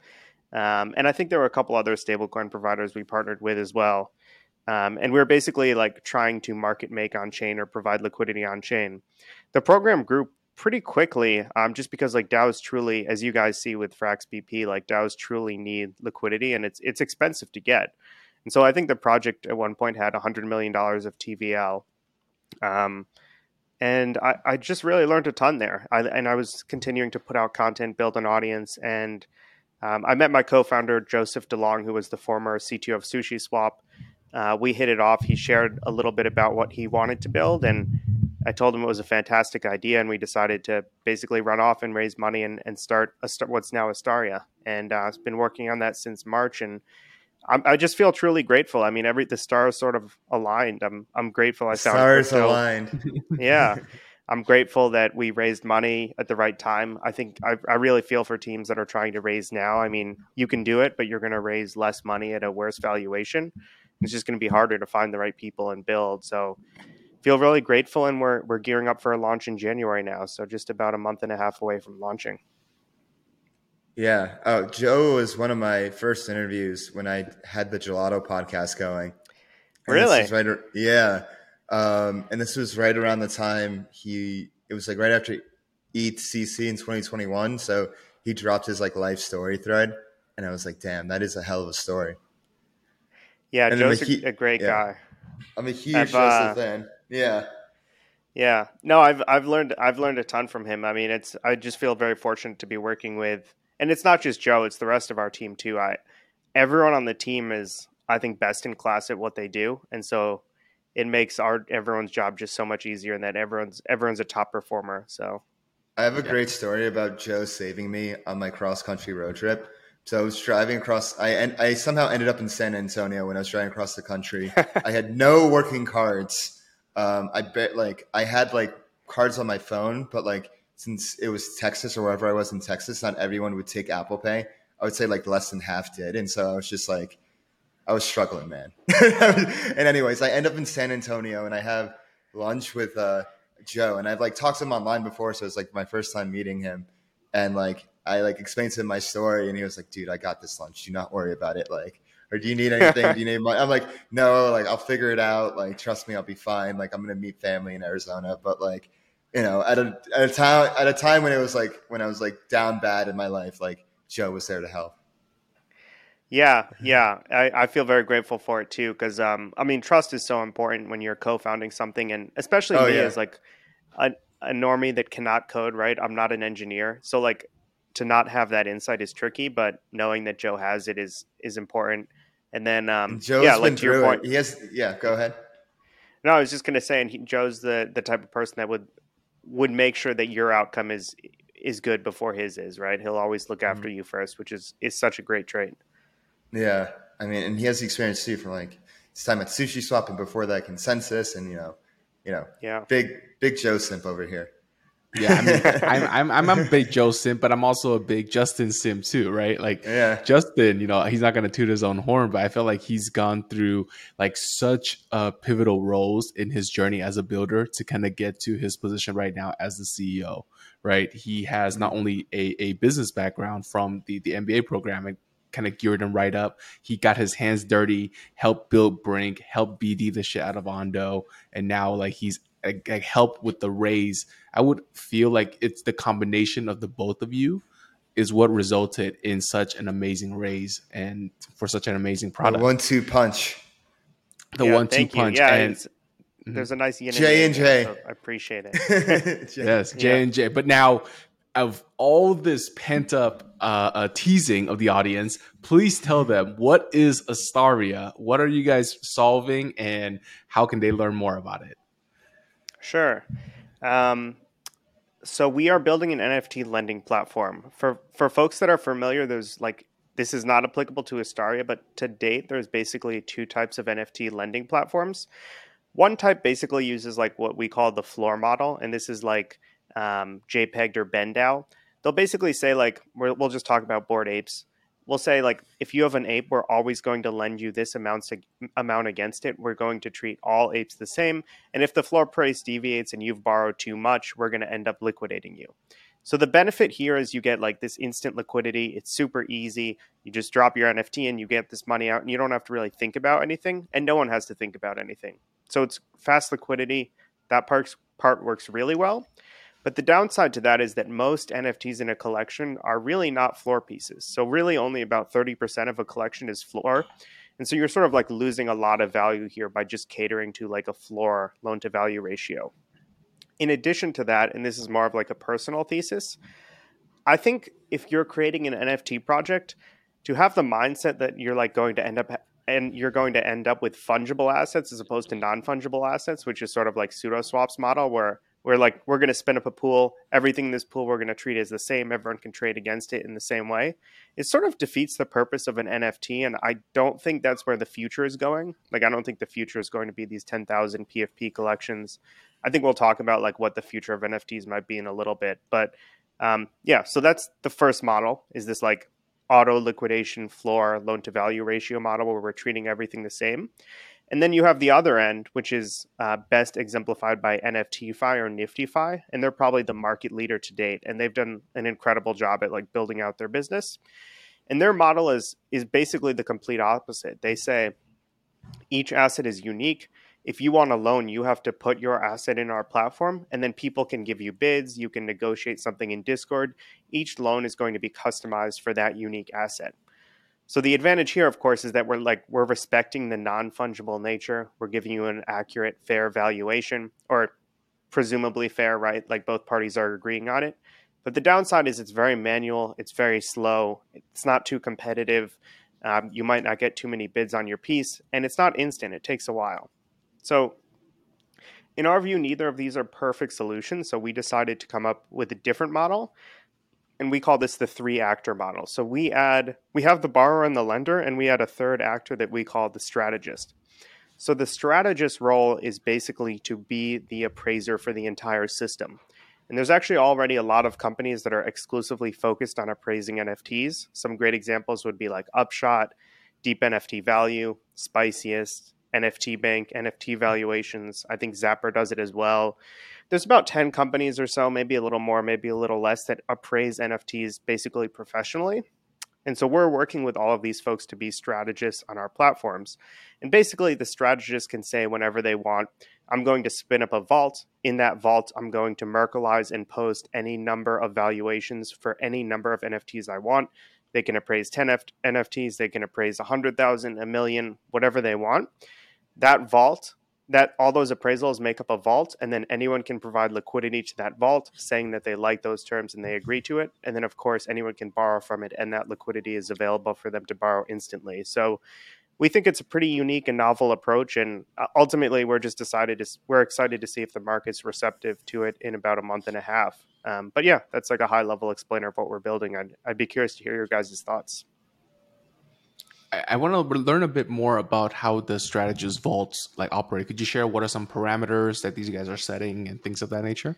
Um, and I think there were a couple other stablecoin providers we partnered with as well. Um, and we were basically like trying to market make on chain or provide liquidity on chain. The program grew pretty quickly, um, just because like DAOs truly, as you guys see with Frax BP, like DAOs truly need liquidity, and it's it's expensive to get. And so I think the project at one point had $100 million of TVL. Um, and I, I, just really learned a ton there. I, and I was continuing to put out content, build an audience, and um, I met my co-founder Joseph DeLong, who was the former CTO of Sushi Swap. Uh, we hit it off. He shared a little bit about what he wanted to build, and I told him it was a fantastic idea. And we decided to basically run off and raise money and, and start, a, what's now Astaria. And uh, I've been working on that since March, and I'm, i just feel truly grateful. I mean, every the stars sort of aligned. I'm I'm grateful. I found stars crypto. aligned. yeah, I'm grateful that we raised money at the right time. I think I, I really feel for teams that are trying to raise now. I mean, you can do it, but you're going to raise less money at a worse valuation. It's just going to be harder to find the right people and build. So, feel really grateful, and we're we're gearing up for a launch in January now. So, just about a month and a half away from launching. Yeah. Oh, Joe was one of my first interviews when I had the Gelato podcast going. And really? Right, yeah. Um, and this was right around the time he, it was like right after ETHCC in 2021. So he dropped his like life story thread. And I was like, damn, that is a hell of a story. Yeah, and Joe's a, a, great yeah. guy. I'm a huge uh, fan. Yeah. Yeah. No, I've I've learned I've learned a ton from him. I mean, it's I just feel very fortunate to be working with and it's not just Joe; it's the rest of our team too. I everyone on the team is, I think, best in class at what they do, and so it makes our everyone's job just so much easier, and that everyone's everyone's a top performer. So I have a yeah. great story about Joe saving me on my cross country road trip. So I was driving across. I and I somehow ended up in San Antonio when I was driving across the country. I had no working cards. Um, I bet like I had like cards on my phone, but like since it was Texas or wherever I was in Texas, not everyone would take Apple Pay. I would say like less than half did. And so I was just like, I was struggling, man. and anyways, I end up in San Antonio and I have lunch with uh, Joe, and I've like talked to him online before, so it's like my first time meeting him, and like I like explained to him my story, and he was like, "Dude, I got this lunch. Do not worry about it. Like, or do you need anything? do you need money?" I'm like, "No, like I'll figure it out. Like, trust me, I'll be fine. Like, I'm gonna meet family in Arizona, but like." You know, at a at a time at a time when it was like when I was like down bad in my life, like Joe was there to help. Yeah, yeah, I, I feel very grateful for it too because um, I mean, trust is so important when you're co-founding something, and especially oh, me yeah. as like a, a normie that cannot code. Right, I'm not an engineer, so like to not have that insight is tricky. But knowing that Joe has it is is important. And then um, Joe's yeah, like to your point, it. he has. Yeah, go ahead. No, I was just gonna say, and he, Joe's the the type of person that would would make sure that your outcome is is good before his is. Right, he'll always look after mm-hmm. you first, which is is such a great trait. Yeah, I mean, and he has the experience too from like his time at Sushi Swap and before that Consensus, and you know, you know, yeah, big big Joe simp over here. Yeah, I mean, I'm, I'm I'm a big Joe simp, but I'm also a big Justin Sim too, right? Like, yeah, Justin, you know, he's not gonna toot his own horn, but I feel like he's gone through like such uh, pivotal roles in his journey as a builder to kind of get to his position right now as the CEO. Right, he has not only a, a business background from the the MBA program and kind of geared him right up. He got his hands dirty, helped build Brink, helped BD the shit out of Ondo, and now like he's like, help with the raise. I would feel like it's the combination of the both of you is what resulted in such an amazing raise and for such an amazing product. The one-two punch. The yeah, one-two punch. Yeah, and mm-hmm. there's a nice J and J. So I appreciate it. yes, J and J. But now of all this pent up uh, uh, teasing of the audience, please tell them what is Astaria? What are you guys solving, and how can they learn more about it? Sure. Um, so we are building an NFT lending platform for for folks that are familiar. There's like this is not applicable to Astaria, but to date, there's basically two types of NFT lending platforms. One type basically uses like what we call the floor model, and this is like um, JPEG or BendDAO, they'll basically say like we will just talk about Bored Apes. We'll say like if you have an ape, we're always going to lend you this amount amount against it. We're going to treat all apes the same, and if the floor price deviates and you've borrowed too much, we're going to end up liquidating you. So the benefit here is you get like this instant liquidity. It's super easy. You just drop your NFT and you get this money out, and you don't have to really think about anything, and no one has to think about anything. So it's fast liquidity. That part part works really well. But the downside to that is that most NFTs in a collection are really not floor pieces. So, really, only about 30% of a collection is floor. And so, you're sort of like losing a lot of value here by just catering to like a floor loan to value ratio. In addition to that, and this is more of like a personal thesis, I think if you're creating an NFT project, to have the mindset that you're like going to end up and you're going to end up with fungible assets as opposed to non-fungible assets, which is sort of like sudoswap's model where we're like we're going to spin up a pool. Everything in this pool we're going to treat as the same. Everyone can trade against it in the same way. It sort of defeats the purpose of an nft and i don't think that's where the future is going. Like i don't think the future is going to be these 10000 pfp collections. I think we'll talk about like what the future of nfts might be in a little bit but um, yeah so that's the first model is this like auto liquidation floor loan to value ratio model where we're treating everything the same and then you have the other end, which is uh, best exemplified by NFTFi or NiftyFi, and they're probably the market leader to date, and they've done an incredible job at like building out their business. And their model is is basically the complete opposite. They say each asset is unique. If you want a loan, you have to put your asset in our platform, and then people can give you bids. You can negotiate something in Discord. Each loan is going to be customized for that unique asset. So the advantage here, of course, is that we're like we're respecting the non-fungible nature. We're giving you an accurate, fair valuation, or presumably fair, right? Like both parties are agreeing on it. But the downside is it's very manual. It's very slow. It's not too competitive. Um, you might not get too many bids on your piece, and it's not instant. It takes a while. So, in our view, neither of these are perfect solutions. So we decided to come up with a different model and we call this the three actor model. So we add we have the borrower and the lender and we add a third actor that we call the strategist. So the strategist role is basically to be the appraiser for the entire system. And there's actually already a lot of companies that are exclusively focused on appraising NFTs. Some great examples would be like Upshot, Deep NFT Value, Spicyest, NFT Bank, NFT Valuations. I think Zapper does it as well. There's about 10 companies or so, maybe a little more, maybe a little less, that appraise NFTs basically professionally. And so we're working with all of these folks to be strategists on our platforms. And basically, the strategist can say whenever they want, I'm going to spin up a vault. In that vault, I'm going to Merkleize and post any number of valuations for any number of NFTs I want. They can appraise 10 F- NFTs, they can appraise 100,000, a million, whatever they want. That vault that all those appraisals make up a vault and then anyone can provide liquidity to that vault saying that they like those terms and they agree to it. And then of course anyone can borrow from it and that liquidity is available for them to borrow instantly. So we think it's a pretty unique and novel approach and uh, ultimately we're just decided to we're excited to see if the market's receptive to it in about a month and a half. Um, but yeah that's like a high level explainer of what we're building. I'd, I'd be curious to hear your guys' thoughts I, want to learn a bit more about how the strategist vaults like operate. Could you share what are some parameters that these guys are setting and things of that nature?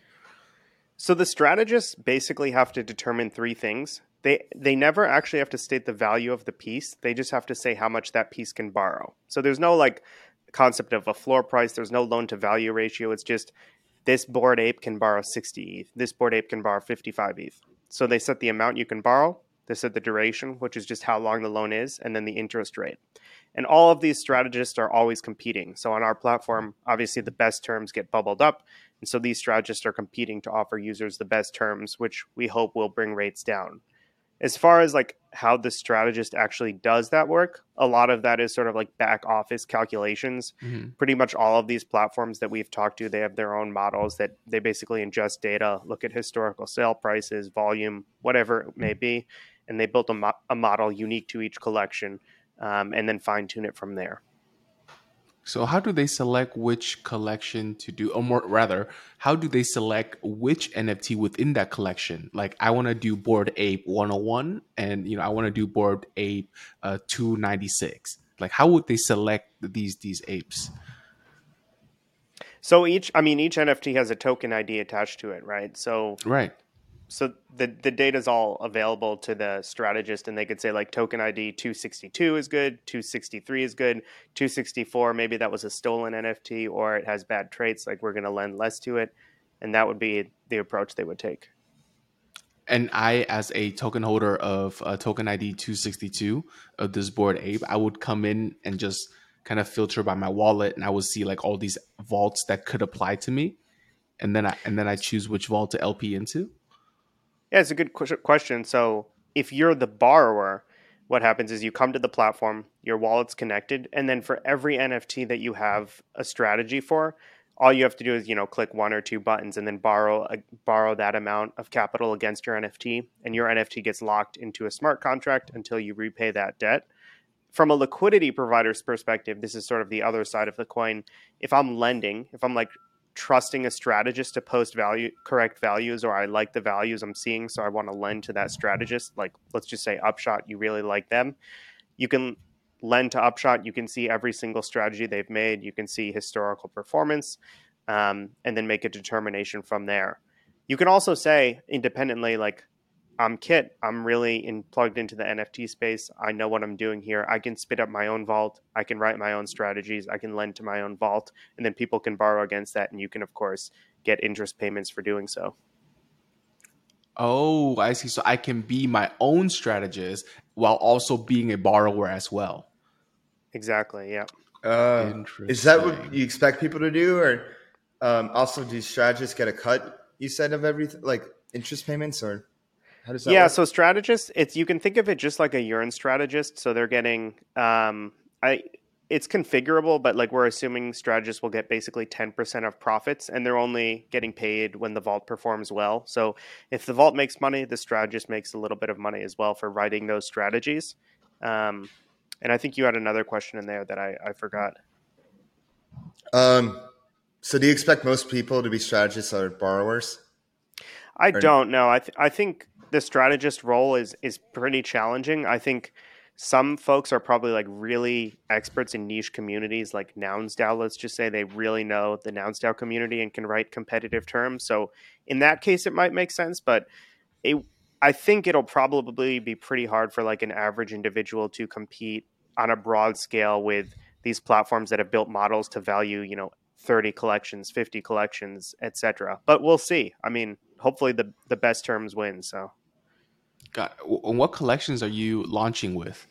So the strategists basically have to determine three things. They they never actually have to state the value of the piece. They just have to say how much that piece can borrow. So there's no like concept of a floor price. There's no loan to value ratio. It's just this Bored Ape can borrow 60 ETH. This Bored Ape can borrow 55 ETH. So they set the amount you can borrow they said the duration, which is just how long the loan is, and then the interest rate. And all of these strategists are always competing. So on our platform, obviously the best terms get bubbled up. And so these strategists are competing to offer users the best terms, which we hope will bring rates down as far as like how the strategist actually does that work a lot of that is sort of like back office calculations mm-hmm. pretty much all of these platforms that we've talked to they have their own models that they basically ingest data look at historical sale prices volume whatever it may be and they built a, mo- a model unique to each collection um, and then fine tune it from there so how do they select which collection to do, or more rather, how do they select which NFT within that collection? Like I want to do Bored Ape 101, and you know I want to do Bored Ape uh, 296. Like how would they select these these apes? So each, I mean, each NFT has a token ID attached to it, right? So right so the the data is all available to the strategist and they could say like token id 262 is good 263 is good 264 maybe that was a stolen nft or it has bad traits like we're going to lend less to it. And that would be the approach they would take. And i as a token holder of uh, token id 262 of this Bored Ape i would come in and just kind of filter by my wallet and i would see like all these vaults that could apply to me. And then i and then i choose which vault to lp into yeah, it's a good question. So if you're the borrower, what happens is you come to the platform, your wallet's connected, and then for every NFT that you have a strategy for, all you have to do is you know click one or two buttons and then borrow a, borrow that amount of capital against your NFT, and your NFT gets locked into a smart contract until you repay that debt. From a liquidity provider's perspective, this is sort of the other side of the coin. If I'm lending, if I'm like trusting a strategist to post value correct values or I like the values I'm seeing so I want to lend to that strategist like let's just say Upshot you really like them. You can lend to Upshot you can see every single strategy they've made you can see historical performance um, and then make a determination from there. You can also say independently like I'm Kiet. I'm really in, plugged into the NFT space. I know what I'm doing here. I can spit up my own vault. I can write my own strategies. I can lend to my own vault, and then people can borrow against that, and you can, of course, get interest payments for doing so. Oh, I see. So I can be my own strategist while also being a borrower as well. Exactly. Yeah. Uh, is that what you expect people to do, or um, also do strategists get a cut? You said of everything, like interest payments, or how does that yeah, work? so strategists, it's you can think of it just like a Yearn strategist. So they're getting um, I it's configurable, but like we're assuming strategists will get basically 10% of profits and they're only getting paid when the vault performs well. So if the vault makes money, the strategist makes a little bit of money as well for writing those strategies. Um, and I think you had another question in there that I, I forgot. Um, so do you expect most people to be strategists or borrowers? I or... don't know. I, th- I think the strategist role is is pretty challenging. I think some folks are probably like really experts in niche communities like NounsDAO, let's just say they really know the NounsDAO community and can write competitive terms. So in that case, it might make sense, but it, I think it'll probably be pretty hard for like an average individual to compete on a broad scale with these platforms that have built models to value, you know, 30 collections, 50 collections, etc. But we'll see. I mean, hopefully the the best terms win, so Got, what collections are you launching with?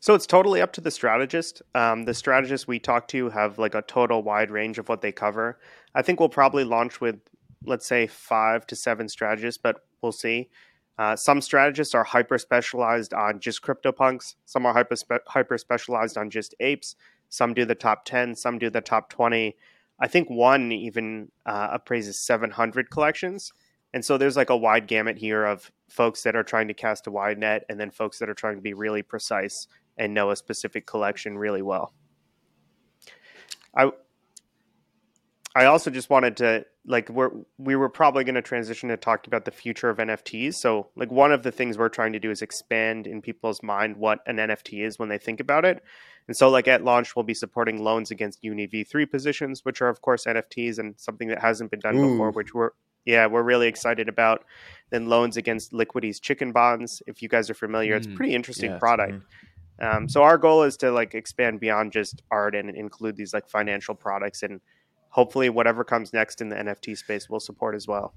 So it's totally up to the strategist. Um, the strategists we talk to have like a total wide range of what they cover. I think we'll probably launch with, let's say, five to seven strategists, but we'll see. Uh, some strategists are hyper specialized on just CryptoPunks. Some are hyper spe- hyper specialized on just apes. Some do the top ten. Some do the top twenty. I think one even uh, appraises seven hundred collections. And so there's like a wide gamut here of folks that are trying to cast a wide net, and then folks that are trying to be really precise and know a specific collection really well. I I also just wanted to like we're we were probably going to transition to talking about the future of NFTs. So like one of the things we're trying to do is expand in people's mind what an NFT is when they think about it. And so like at launch we'll be supporting loans against Uni V3 positions, which are of course NFTs and something that hasn't been done Ooh. before, which we're yeah, we're really excited about. Then loans against Liquity's chicken bonds. If you guys are familiar, mm, it's a mm, pretty interesting yeah, product. Mm. Um, so our goal is to like expand beyond just art and include these like financial products and hopefully whatever comes next in the NFT space will support as well.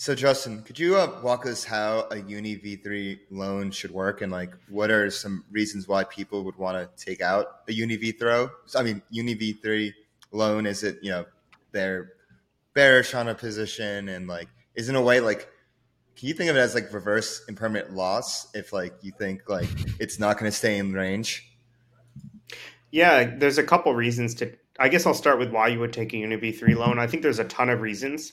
So, Justin, could you uh, walk us how a Uni V3 loan should work, and like what are some reasons why people would want to take out a Uni V3? I mean, Uni V3 loan is it you know they're bearish on a position, and like is in a way like can you think of it as like reverse impermanent loss if like you think like it's not going to stay in range? Yeah, there's a couple reasons to I guess I'll start with why you would take a Uni V3 loan. I think there's a ton of reasons.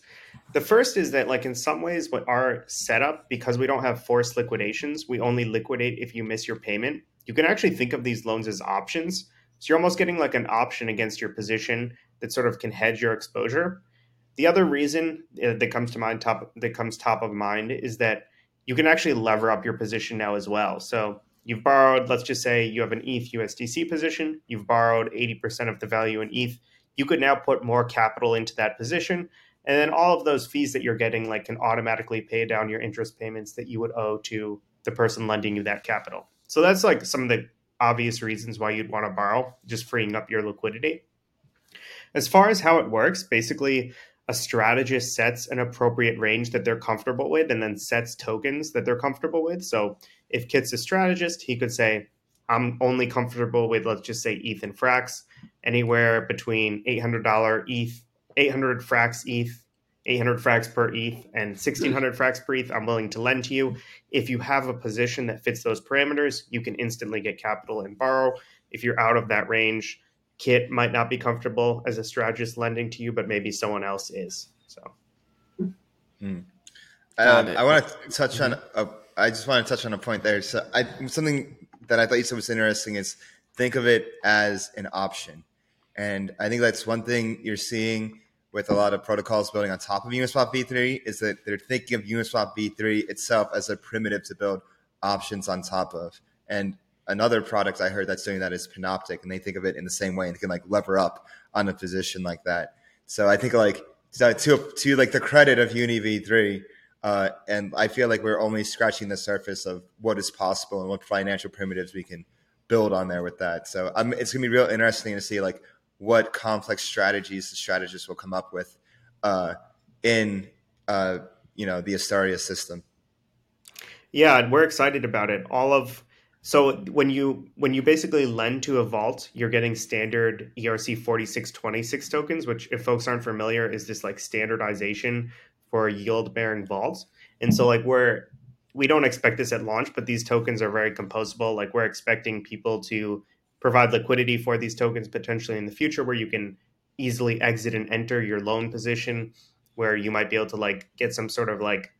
The first is that, like, in some ways, what our setup, because we don't have forced liquidations, we only liquidate if you miss your payment. You can actually think of these loans as options. So you're almost getting like an option against your position that sort of can hedge your exposure. The other reason uh, that comes to mind top that comes top of mind is that you can actually lever up your position now as well. So you've borrowed, let's just say you have an ETH USDC position, you've borrowed 80% of the value in ETH. You could now put more capital into that position. And then all of those fees that you're getting like can automatically pay down your interest payments that you would owe to the person lending you that capital. So that's like some of the obvious reasons why you'd want to borrow, just freeing up your liquidity. As far as how it works, basically a strategist sets an appropriate range that they're comfortable with and then sets tokens that they're comfortable with. So if Kiet's a strategist, he could say, I'm only comfortable with, let's just say, ETH and Frax, anywhere between $800 ETH, 800 Frax ETH, 800 Frax per ETH, and 1600 Frax per ETH. I'm willing to lend to you. If you have a position that fits those parameters, you can instantly get capital and borrow. If you're out of that range, Kiet might not be comfortable as a strategist lending to you, but maybe someone else is. So, hmm. um, I want to touch on. A, I just want to touch on a point there. So, I, something that I thought you said was interesting is think of it as an option, and I think that's one thing you're seeing with a lot of protocols building on top of Uniswap v3 is that they're thinking of Uniswap v3 itself as a primitive to build options on top of. And another product I heard that's doing that is Panoptic, and they think of it in the same way and can like lever up on a position like that. So I think like so to to like the credit of Uni V3, uh, and I feel like we're only scratching the surface of what is possible and what financial primitives we can build on there with that. So um, it's gonna be real interesting to see like what complex strategies the strategists will come up with uh, in uh, you know the Astaria system. Yeah, and we're excited about it. All of so when you when you basically lend to a vault, you're getting standard ERC 4626 tokens, which if folks aren't familiar is this like standardization for yield bearing vaults. And so like we're we don't expect this at launch, but these tokens are very composable. Like we're expecting people to provide liquidity for these tokens potentially in the future where you can easily exit and enter your loan position where you might be able to like get some sort of like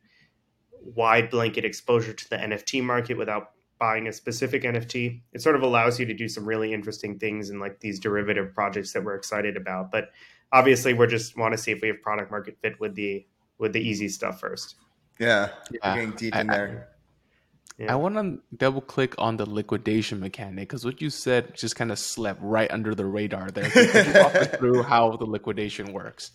wide blanket exposure to the NFT market without buying a specific NFT. It sort of allows you to do some really interesting things in like these derivative projects that we're excited about. But obviously, we're just want to see if we have product market fit with the with the easy stuff first. Yeah, Yeah, getting deep I- in there. Yeah. I want to double click on the liquidation mechanic because what you said just kind of slept right under the radar there. Could you walk me through how the liquidation works?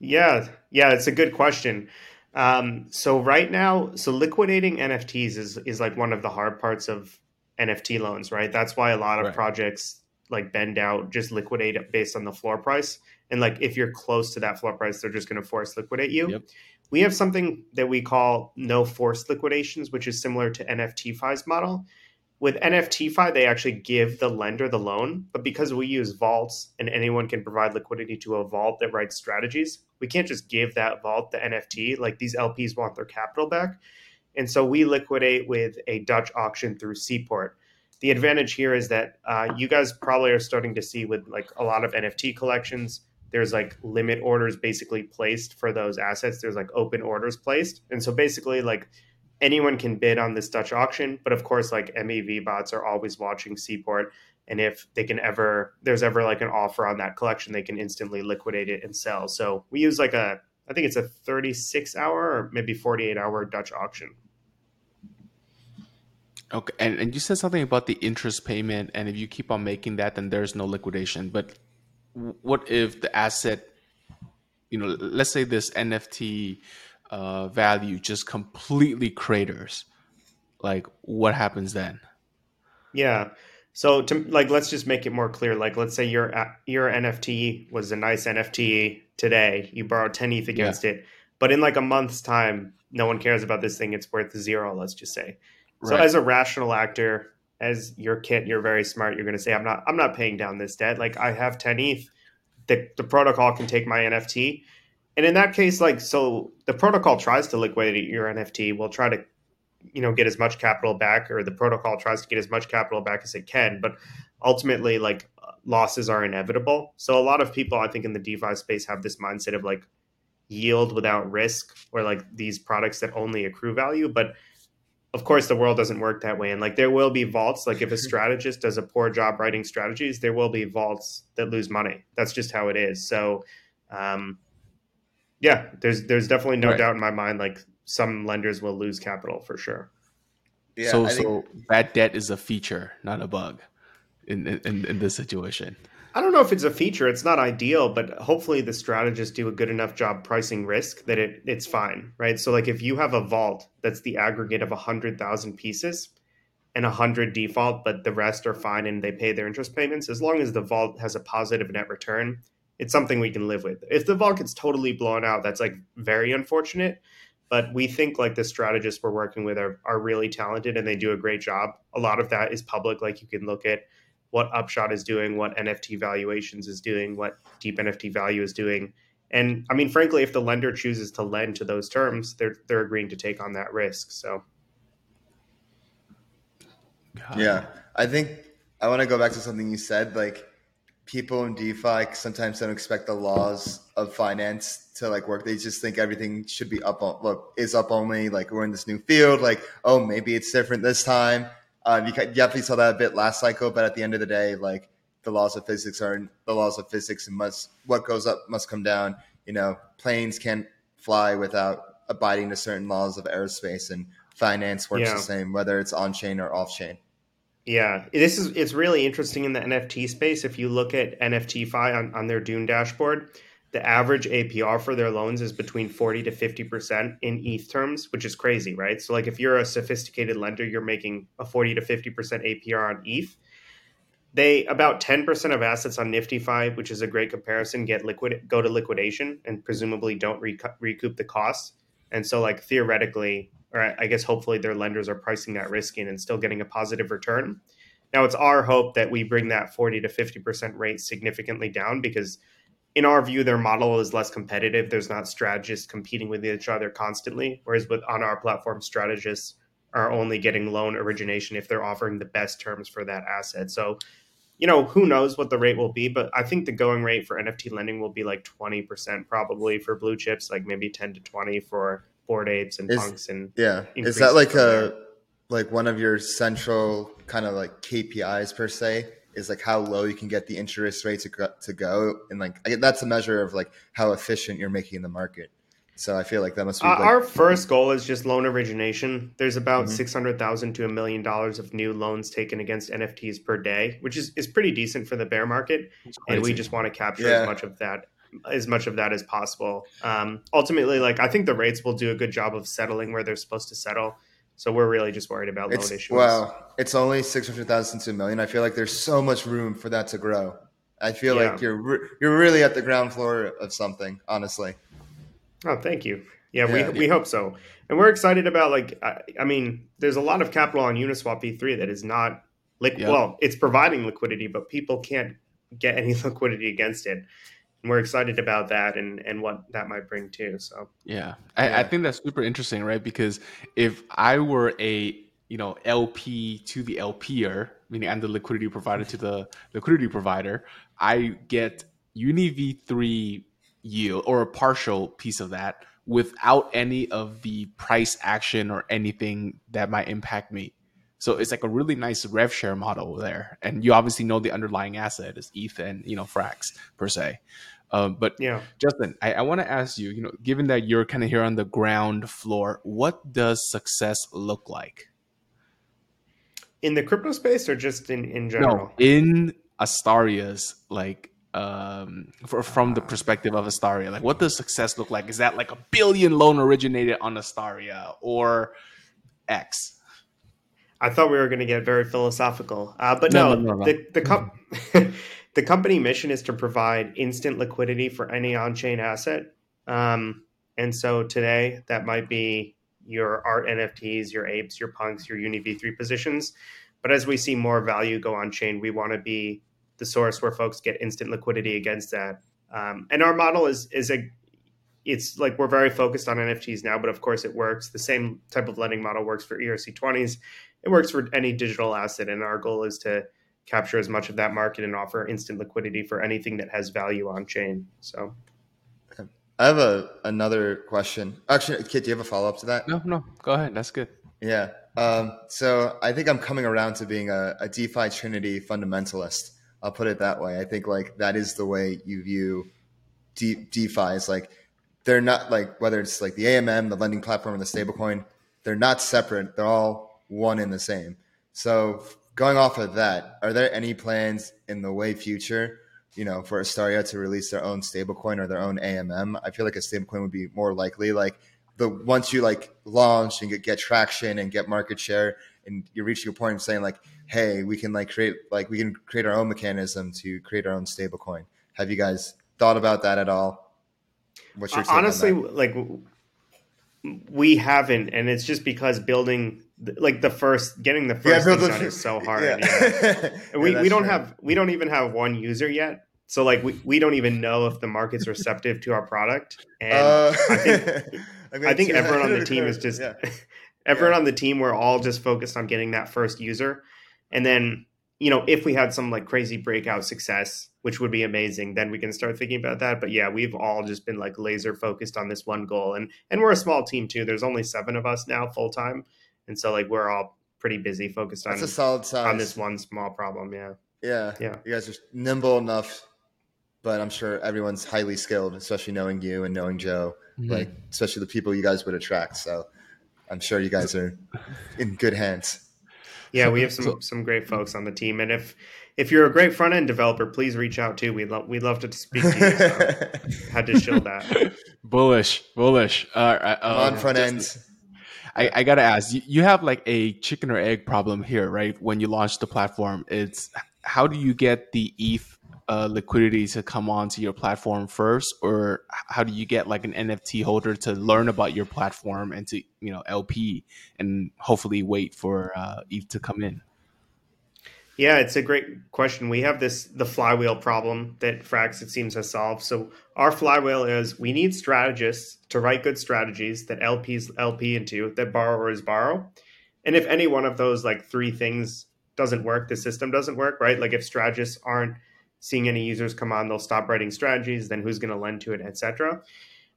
Yeah, yeah, it's a good question. Um, so right now, so liquidating NFTs is is like one of the hard parts of NFT loans, right? That's why a lot of Right. projects like BendDAO, just liquidate it based on the floor price. And like if you're close to that floor price, they're just going to force liquidate you. Yep. We have something that we call no forced liquidations, which is similar to nft NFTFi's model. With nft NFTFi, they actually give the lender the loan, but because we use vaults and anyone can provide liquidity to a vault that writes strategies, we can't just give that vault the NFT. Like these LPs want their capital back. And so we liquidate with a Dutch auction through Seaport. The advantage here is that uh, you guys probably are starting to see with like a lot of NFT collections, there's like limit orders basically placed for those assets. There's like open orders placed. And so basically, like anyone can bid on this Dutch auction, but of course, like MEV bots are always watching Seaport. And if they can ever, there's ever like an offer on that collection, they can instantly liquidate it and sell. So we use like a, I think it's a 36 hour or maybe 48 hour Dutch auction. Okay, and, and you said something about the interest payment, and if you keep on making that, then there's no liquidation. But what if the asset, you know, let's say this NFT uh, value just completely craters? Like, what happens then? Yeah. So to like, let's just make it more clear. Like, let's say your your NFT was a nice NFT today. You borrowed ten ETH against it, but in like a month's time, no one cares about this thing. It's worth zero. Let's just say. right. So as a rational actor, as your Kiet, you're very smart. You're going to say, I'm not, I'm not paying down this debt. Like I have 10 ETH. The, the protocol can take my NFT. And in that case, like, so the protocol tries to liquidate your NFT. Will try to, you know, get as much capital back, or the protocol tries to get as much capital back as it can. But ultimately, like, losses are inevitable. So a lot of people, I think, in the DeFi space have this mindset of like yield without risk, or like these products that only accrue value. But of course the world doesn't work that way. And like there will be vaults. Like if a strategist does a poor job writing strategies there will be vaults that lose money. That's just how it is. So um yeah there's there's definitely no Right. doubt in my mind like some lenders will lose capital for sure. Yeah, so, I think, so bad debt is a feature, not a bug, in in, in this situation. I don't know if it's a feature it's not ideal but hopefully the strategists do a good enough job pricing risk that it it's fine right so like if you have a vault that's the aggregate of 100000 pieces and 100 default, but the rest are fine and they pay their interest payments, as long as the vault has a positive net return, it's something we can live with. If the vault gets totally blown out, that's like very unfortunate. But we think like the strategists we're working with are, are really talented and they do a great job. A lot of that is public. Like you can look at what Upshot is doing, what NFT valuations is doing, what Deep NFT value is doing. And I mean, frankly, if the lender chooses to lend to those terms, they're they're agreeing to take on that risk. So God. yeah, I think I want to go back to something you said. Like people in DeFi sometimes don't expect the laws of finance to like work. They just think everything should be up on look is up only. Like we're in this new field. Like oh maybe it's different this time. Um, you definitely saw that a bit last cycle, but at the end of the day, like the laws of physics are the laws of physics, and must what goes up must come down. You know, planes can't fly without abiding to certain laws of aerospace, and finance works Yeah. the same, whether it's on chain or off chain. Yeah, this is it's really interesting in the NFT space. If you look at NFTFi on, on their Dune dashboard, the average APR for their loans is between 40 to 50% in ETH terms, which is crazy, right? So like if you're a sophisticated lender, you're making a 40 to 50% APR on ETH. They about 10% of assets on NiftyFi, which is a great comparison, get liquid go to liquidation and presumably don't recoup, recoup the costs. And so like theoretically, or I guess hopefully their lenders are pricing that risk in and still getting a positive return. Now it's our hope that we bring that 40 to 50% rate significantly down because in our view their model is less competitive. There's not strategists competing with each other constantly whereas with on our platform strategists are only getting loan origination if they're offering the best terms for that asset. So you know, who knows what the rate will be, but I think the going rate for NFT lending will be like 20% probably for blue chips, like maybe 10 to 20 for Bored Apes and Is- punks and Yeah, is that like a there. like one of your central kind of like KPIs per se is like how low you can get the interest rate to go, to go, and like that's a measure of like how efficient you're making the market. So I feel like that must be. Uh, like, our first goal is just loan origination. There's about Mhm. six hundred thousand to a million dollars of new loans taken against NFTs per day, which is, is pretty decent for the bear market. And we just want to capture Yeah. as much of that as much of that as possible. Um, ultimately, like I think the rates will do a good job of settling where they're supposed to settle. So we're really just worried about it's loan issuance. wow, it's only six hundred thousand to a million. I feel like there's so much room for that to grow. I feel Yeah. like you're re- you're really at the ground floor of something, honestly. Oh, thank you. Yeah, Yeah. we we hope so, and we're excited about like I, I mean, there's a lot of capital on Uniswap V3 that is not liquid. Yeah. Well, it's providing liquidity, but people can't get any liquidity against it. We're excited about that and and what that might bring too. So Yeah. I, I think that's super interesting, right? Because if I were a you know LP to the LPer, meaning I'm the liquidity provider to the liquidity provider, I get Uni V3 yield or a partial piece of that without any of the price action or anything that might impact me. So it's like a really nice rev share model there, and you obviously know the underlying asset is ETH and you know Frax per se. Um, but yeah, Justin, I, I want to ask you, you know, given that you're kind of here on the ground floor, what does success look like? in the crypto space or just in in general. No, in Astaria's like um for, from the perspective of Astaria, like what does success look like? Is that like a billion loan originated on Astaria or X? I thought we were going to get very philosophical, uh, but No, no, no, no, the the, com- the company mission is to provide instant liquidity for any on-chain asset. Um, and so today, that might be your art NFTs, your apes, your punks, your Uni V3 positions. But as we see more value go on chain, we want to be the source where folks get instant liquidity against that. Um, and our model is is a it's like we're very focused on NFTs now, but of course it works. The same type of lending model works for E ERC20s. It works for any digital asset, and our goal is to capture as much of that market and offer instant liquidity for anything that has value on chain. So I have a another question. Actually, Kiet, do you have a follow up to that? No, no, go ahead. That's good. Yeah. Um, so I think I'm coming around to being a, a DeFi Trinity fundamentalist. I'll put it that way. I think like that is the way you view De- DeFi. Is like they're not like whether it's like the AMM, the lending platform, and the stablecoin. They're not separate. They're all one and the same. So going off of that, are there any plans in the way future, you know, for Astaria to release their own stablecoin or their own AMM? I feel like a stablecoin would be more likely. Like the once you like launch and get, get traction and get market share, and you reach your point of saying like, hey, we can like create like we can create our own mechanism to create our own stablecoin. Have you guys thought about that at all? What's your honestly, like we haven't, and it's just because building like the first getting the first build thing done is so hard. Yeah. yeah. We, Yeah, we don't true. have we don't even have one user yet so like we, we don't even know if the market's receptive to our product and Uh, I think- I'm i think everyone on the team is just yeah. everyone Yeah. on the team we're all just focused on getting that first user and then you know if we had some like crazy breakout success which would be amazing then we can start thinking about that but yeah we've all just been like laser focused on this one goal and and we're a small team too there's only seven of us now full time and so like we're all pretty busy focused on That's a solid size. on this one small problem yeah Yeah. Yeah. You guys are nimble enough, but I'm sure everyone's highly skilled, especially knowing you and knowing Joe, Mhm. like especially the people you guys would attract. So I'm sure you guys are in good hands. Yeah, So- we have some so- some great folks on the team, and if if you're a great front end developer, please reach out too. We love we love to speak to you. So had to show that. bullish, bullish. Uh, uh, on front Justin, ends. I, I gotta ask you, you have like a chicken or egg problem here, right? When you launch the platform, it's how do you get the ETH uh, liquidity to come onto your platform first, or how do you get like an NFT holder to learn about your platform and to you know LP and hopefully wait for uh, ETH to come in? Yeah, it's a great question. We have this the flywheel problem that Frax it seems has solved. So our flywheel is we need strategists to write good strategies that LPs LP into that borrowers borrow. And if any one of those like three things doesn't work, the system doesn't work, right? Like if strategists aren't seeing any users come on, they'll stop writing strategies, then who's going to lend to it, etc.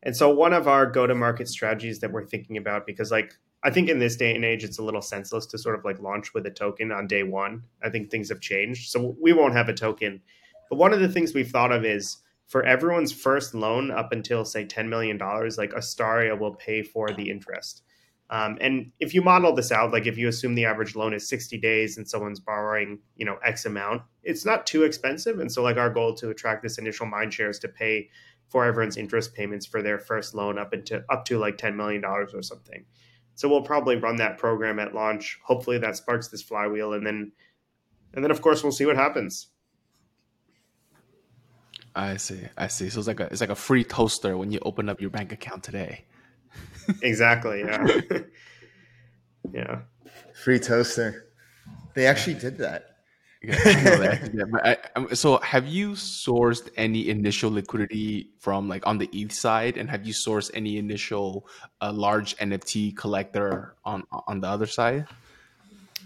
And so one of our go-to-market strategies that we're thinking about because like I think in this day and age, it's a little senseless to sort of like launch with a token on day one. I think things have changed, so we won't have a token. But one of the things we've thought of is for everyone's first loan up until say $10 million, like Astaria will pay for the interest. Um, and if you model this out, like if you assume the average loan is 60 days and someone's borrowing, you know, X amount, it's not too expensive. And so like our goal to attract this initial mind share is to pay for everyone's interest payments for their first loan up into up to like $10 million or something. So we'll probably run that program at launch. Hopefully that sparks this flywheel and then and then of course we'll see what happens. I see. I see. So it's like a it's like a free toaster when you open up your bank account today. exactly. Yeah. yeah. Free toaster. They actually did that. Yeah, I I, so have you sourced any initial liquidity from like on the ETH side, and have you sourced any initial uh, large NFT collector on on the other side?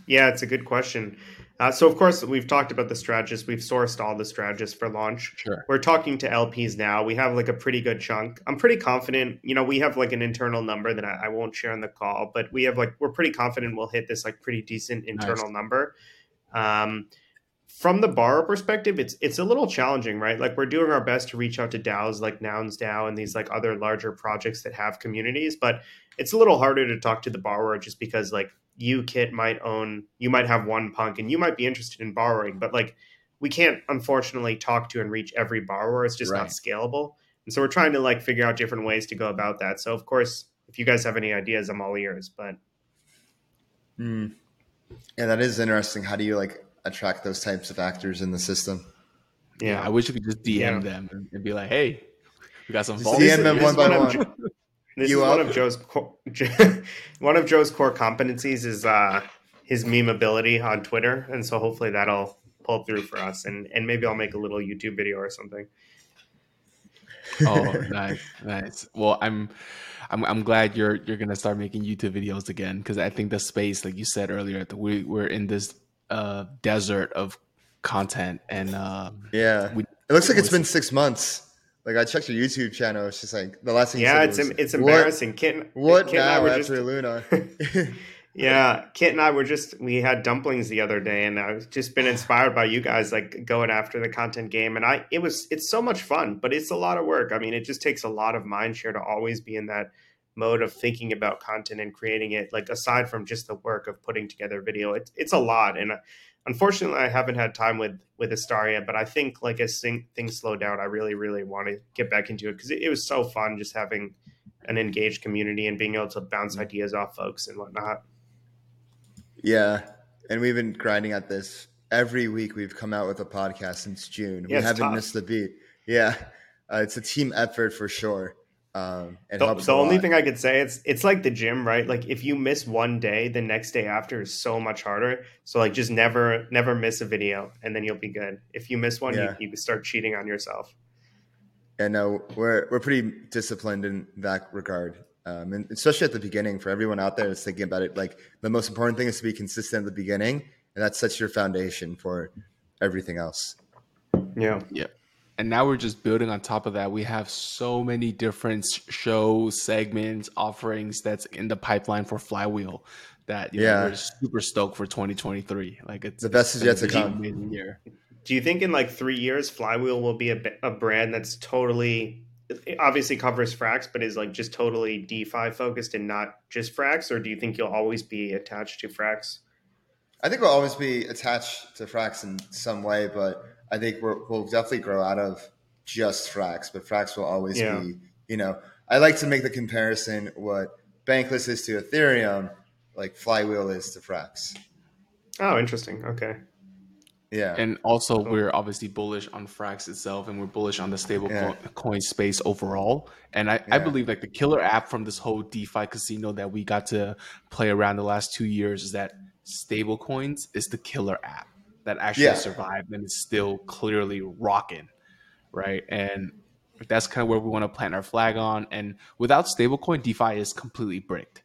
Yeah, it's a good question. Uh, so of course we've talked about the strategists. We've sourced all the strategists for launch. Sure. We're talking to LPs now. We have like a pretty good chunk. I'm pretty confident. You know, we have like an internal number that I, I won't share on the call, but we have like we're pretty confident we'll hit this like pretty decent internal nice. number. Um, from the borrower perspective, it's it's a little challenging, right? Like we're doing our best to reach out to DAOs like Nouns DAO and these like other larger projects that have communities, but it's a little harder to talk to the borrower just because like you Kiet might own you might have one punk and you might be interested in borrowing but like we can't unfortunately talk to and reach every borrower it's just right. not scalable and so we're trying to like figure out different ways to go about that so of course if you guys have any ideas i'm all ears but mm. yeah that is interesting how do you like attract those types of actors in the system yeah, i wish you could just dm yeah. them and be like hey we got some dm them one by one this you is up? one of Joe's core, one of Joe's core competencies is uh, his memeability on Twitter, and so hopefully that'll pull through for us, and and maybe I'll make a little YouTube video or something. oh, nice, nice. Well, I'm, I'm, I'm glad you're you're gonna start making YouTube videos again because I think the space, like you said earlier, we we're in this uh, desert of content, and uh, yeah, we, it looks like it's been six months. Like I checked your YouTube channel. It's just like the last thing. Yeah, it's was, it's embarrassing. What, Kiet, what Kiet now after just, Luna? yeah, Kiet and I were just we had dumplings the other day, and I've just been inspired by you guys like going after the content game. And I it was it's so much fun, but it's a lot of work. I mean, it just takes a lot of mind share to always be in that mode of thinking about content and creating it. Like aside from just the work of putting together video, it's it's a lot and unfortunately, I haven't had time with with Astaria, but I think like as things slow down, I really, really want to get back into it because it, it, was so fun just having an engaged community and being able to bounce ideas off folks and whatnot. Yeah, and we've been grinding at this every week. We've come out with a podcast since June. Yeah, we haven't tough. missed a beat. Yeah, uh, it's a team effort for sure. Um, it the, the only lot. thing I could say it's it's like the gym, right? Like if you miss one day, the next day after is so much harder. So like just never never miss a video, and then you'll be good. If you miss one, yeah. you, you start cheating on yourself. And no, we're we're pretty disciplined in that regard, um, and especially at the beginning. For everyone out there that's thinking about it, like the most important thing is to be consistent at the beginning, and that sets your foundation for everything else. Yeah. Yeah and now we're just building on top of that. We have so many different shows, segments, offerings that's in the pipeline for Flywheel that yeah, know, we're super stoked for 2023. Like it's the best is yet to come. Year. Do you think in like three years, Flywheel will be a, a brand that's totally obviously covers Frax, but is like just totally DeFi focused and not just Frax, or do you think you'll always be attached to Frax? I think we'll always be attached to Frax in some way, but I think we will definitely grow out of just Frax, but Frax will always yeah. be, you know, I like to make the comparison what Bankless is to Ethereum, like Flywheel is to Frax. Oh, interesting. Okay. Yeah. And also, cool. we're obviously bullish on Frax itself, and we're bullish on the stable yeah. coin space overall. And I, yeah. I believe like the killer app from this whole DeFi casino that we got to play around the last two years is that stable coins is the killer app that actually yeah. survived and is still clearly rocking, right? And that's kind of where we want to plant our flag on. And without stablecoin, DeFi is completely bricked,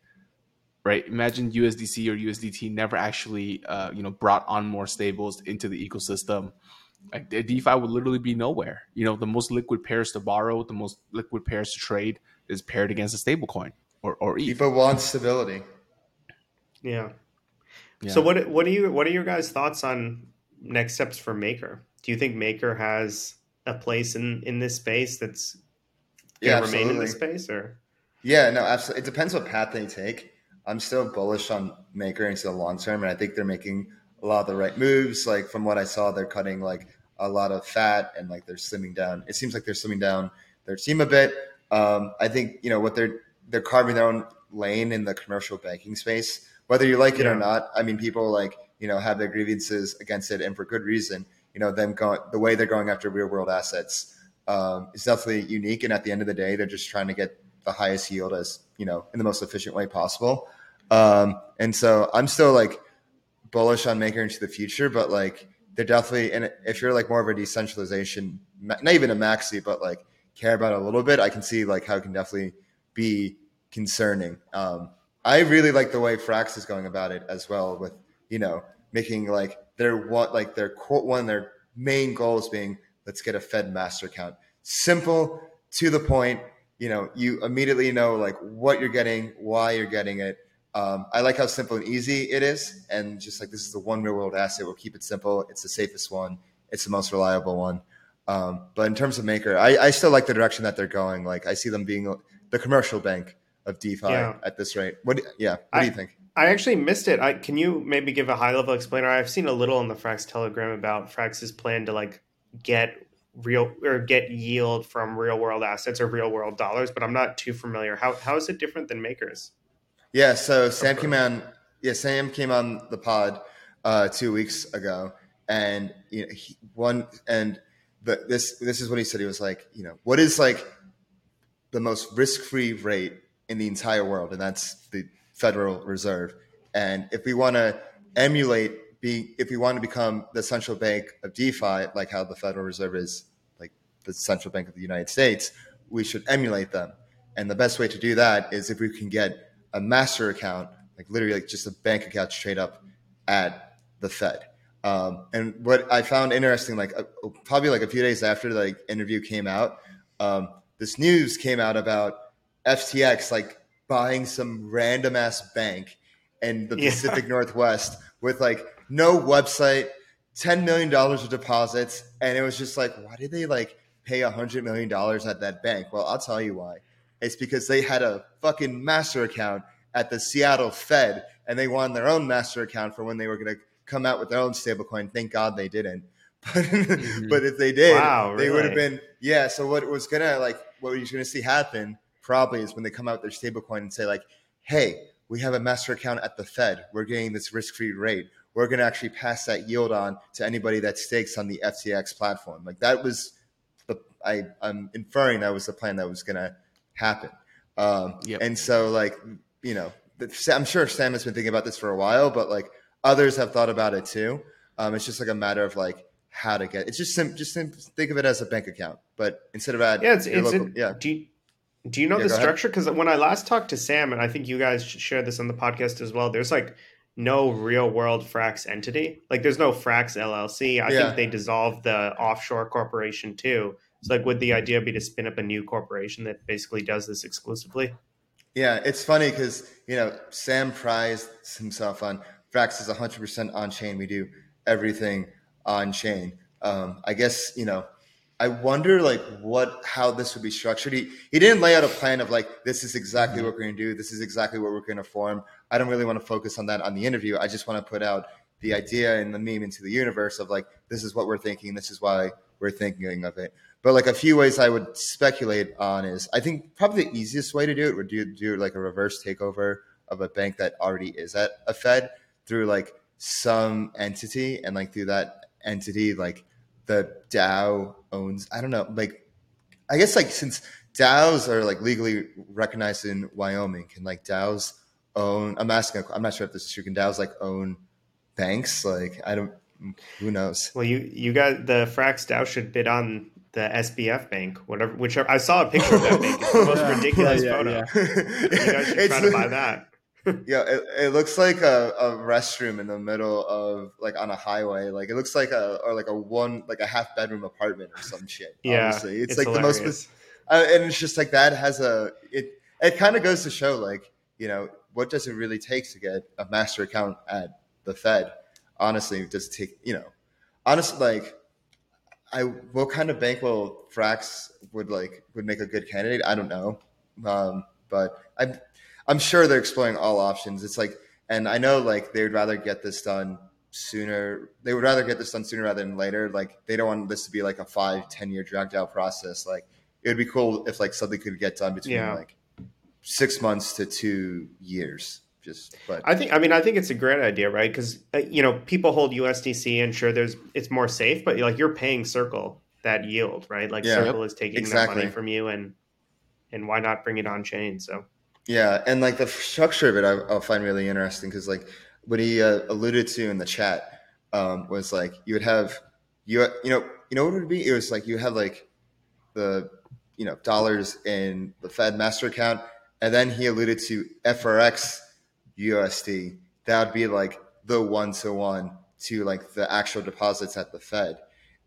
right? Imagine USDC or USDT never actually, uh, you know, brought on more stables into the ecosystem. Like DeFi would literally be nowhere. You know, the most liquid pairs to borrow, the most liquid pairs to trade is paired against a stablecoin or or ETH. DeFi wants stability. Yeah. yeah. So what what are you what are your guys' thoughts on next steps for Maker? Do you think Maker has a place in in this space that's yeah, remain in this space or? Yeah, no, absolutely. It depends what path they take. I'm still bullish on Maker into the long term, and I think they're making a lot of the right moves. Like from what I saw, they're cutting like a lot of fat and like they're slimming down. It seems like they're slimming down their team a bit. Um, I think you know what they're they're carving their own lane in the commercial banking space, whether you like it yeah. or not. I mean, people like you know have their grievances against it, and for good reason. You know, them going the way they're going after real world assets um, is definitely unique. And at the end of the day, they're just trying to get the highest yield as you know in the most efficient way possible. Um, and so I'm still like bullish on Maker into the future, but like they're definitely and if you're like more of a decentralization, not even a maxi, but like care about a little bit, I can see like how it can definitely be concerning. Um, I really like the way Frax is going about it as well, with you know making like their what like their quote one their main goals being let's get a Fed master account, simple to the point. You know, you immediately know like what you're getting, why you're getting it. Um, I like how simple and easy it is, and just like this is the one real world asset. We'll keep it simple. It's the safest one. It's the most reliable one. Um, but in terms of Maker, I, I, still like the direction that they're going. Like I see them being the commercial bank of DeFi yeah. at this rate. What? Yeah. What I, do you think? I actually missed it. I, can you maybe give a high level explainer? I've seen a little in the Frax Telegram about Frax's plan to like get real or get yield from real world assets or real world dollars, but I'm not too familiar. How how is it different than Makers? Yeah. So Sam came on. Yeah, Sam came on the pod uh, two weeks ago, and you know, he, one and the, this this is what he said. He was like, you know, what is like the most risk free rate in the entire world, and that's the Federal Reserve. And if we want to emulate being, if we want to become the central bank of DeFi, like how the Federal Reserve is, like the central bank of the United States, we should emulate them. And the best way to do that is if we can get a master account, like literally like just a bank account straight up at the Fed. Um, and what I found interesting, like uh, probably like a few days after the like, interview came out, um, this news came out about FTX like buying some random ass bank in the yeah. Pacific Northwest with like no website, ten million dollars of deposits, and it was just like, why did they like pay a hundred million dollars at that bank? Well, I'll tell you why. It's because they had a fucking master account at the Seattle Fed, and they wanted their own master account for when they were going to come out with their own stablecoin. Thank God they didn't. But, mm-hmm. but if they did, wow, they would have been yeah. So what was gonna like what were you're gonna see happen probably is when they come out their stablecoin and say like, hey, we have a master account at the Fed. We're getting this risk-free rate. We're going to actually pass that yield on to anybody that stakes on the FTX platform. Like that was the I, I'm inferring that was the plan that was going to happen. Um, yep. And so like you know, I'm sure Sam has been thinking about this for a while, but like Others have thought about it too. Um, it's just like a matter of like how to get. It's just sim- just sim- think of it as a bank account, but instead of at yeah, it's, it's local, yeah. Do you, do you know yeah, the structure? Because when I last talked to Sam, and I think you guys shared this on the podcast as well, there's like no real world Frax entity. Like there's no Frax LLC. I yeah. think they dissolved the offshore corporation too. So like would the idea be to spin up a new corporation that basically does this exclusively? Yeah, it's funny because you know Sam prized himself on Frax is 100% on chain. We do everything on chain. Um, I guess, you know, I wonder like what how this would be structured. He he didn't lay out a plan of like this is exactly mm-hmm. what we're going to do. This is exactly what we're going to form. I don't really want to focus on that on the interview. I just want to put out the idea and the meme into the universe of like this is what we're thinking. This is why we're thinking of it. But like a few ways I would speculate on is I think probably the easiest way to do it would do do like a reverse takeover of a bank that already is at a Fed through like some entity and like through that entity like the DAO owns I don't know like I guess like since DAOs are like legally recognized in Wyoming can like DAOs own I'm asking I'm not sure if this is true can DAOs like own banks like I don't who knows well you you got the Frax DAO should bid on the SBF bank, whatever, whichever. I saw a picture of that bank. It's the most yeah. ridiculous yeah, photo. Yeah. you guys should try to buy that yeah, it, it looks like a, a restroom in the middle of like on a highway. Like it looks like a or like a one like a half bedroom apartment or some shit. Yeah, honestly. it's, it's like hilarious. the most, uh, and it's just like that has a it. It kind of goes to show like you know what does it really take to get a master account at the Fed? Honestly, just take you know, honestly, like I what kind of bank will Frax would like would make a good candidate? I don't know, um, but I'm I'm sure they're exploring all options. It's like, and I know like they would rather get this done sooner. They would rather get this done sooner rather than later. Like they don't want this to be like a five ten year dragged out process. Like it would be cool if like something could get done between Yeah. like six months to two years. Just but I think I mean I think it's a great idea, right? Because uh, you know people hold USDC, and sure, there's it's more safe, but like you're paying Circle that yield, right? Like Yeah. Circle is taking that money from you, and and why not bring it on chain? So Yeah, and like the structure of it, I, I'll find really interesting because like what he uh, alluded to in the chat um, was like you would have you you know you know what it would be? It was like you have like the you know dollars in the Fed master account, and then he alluded to FRX USD. That would be like the one to one to like the actual deposits at the Fed,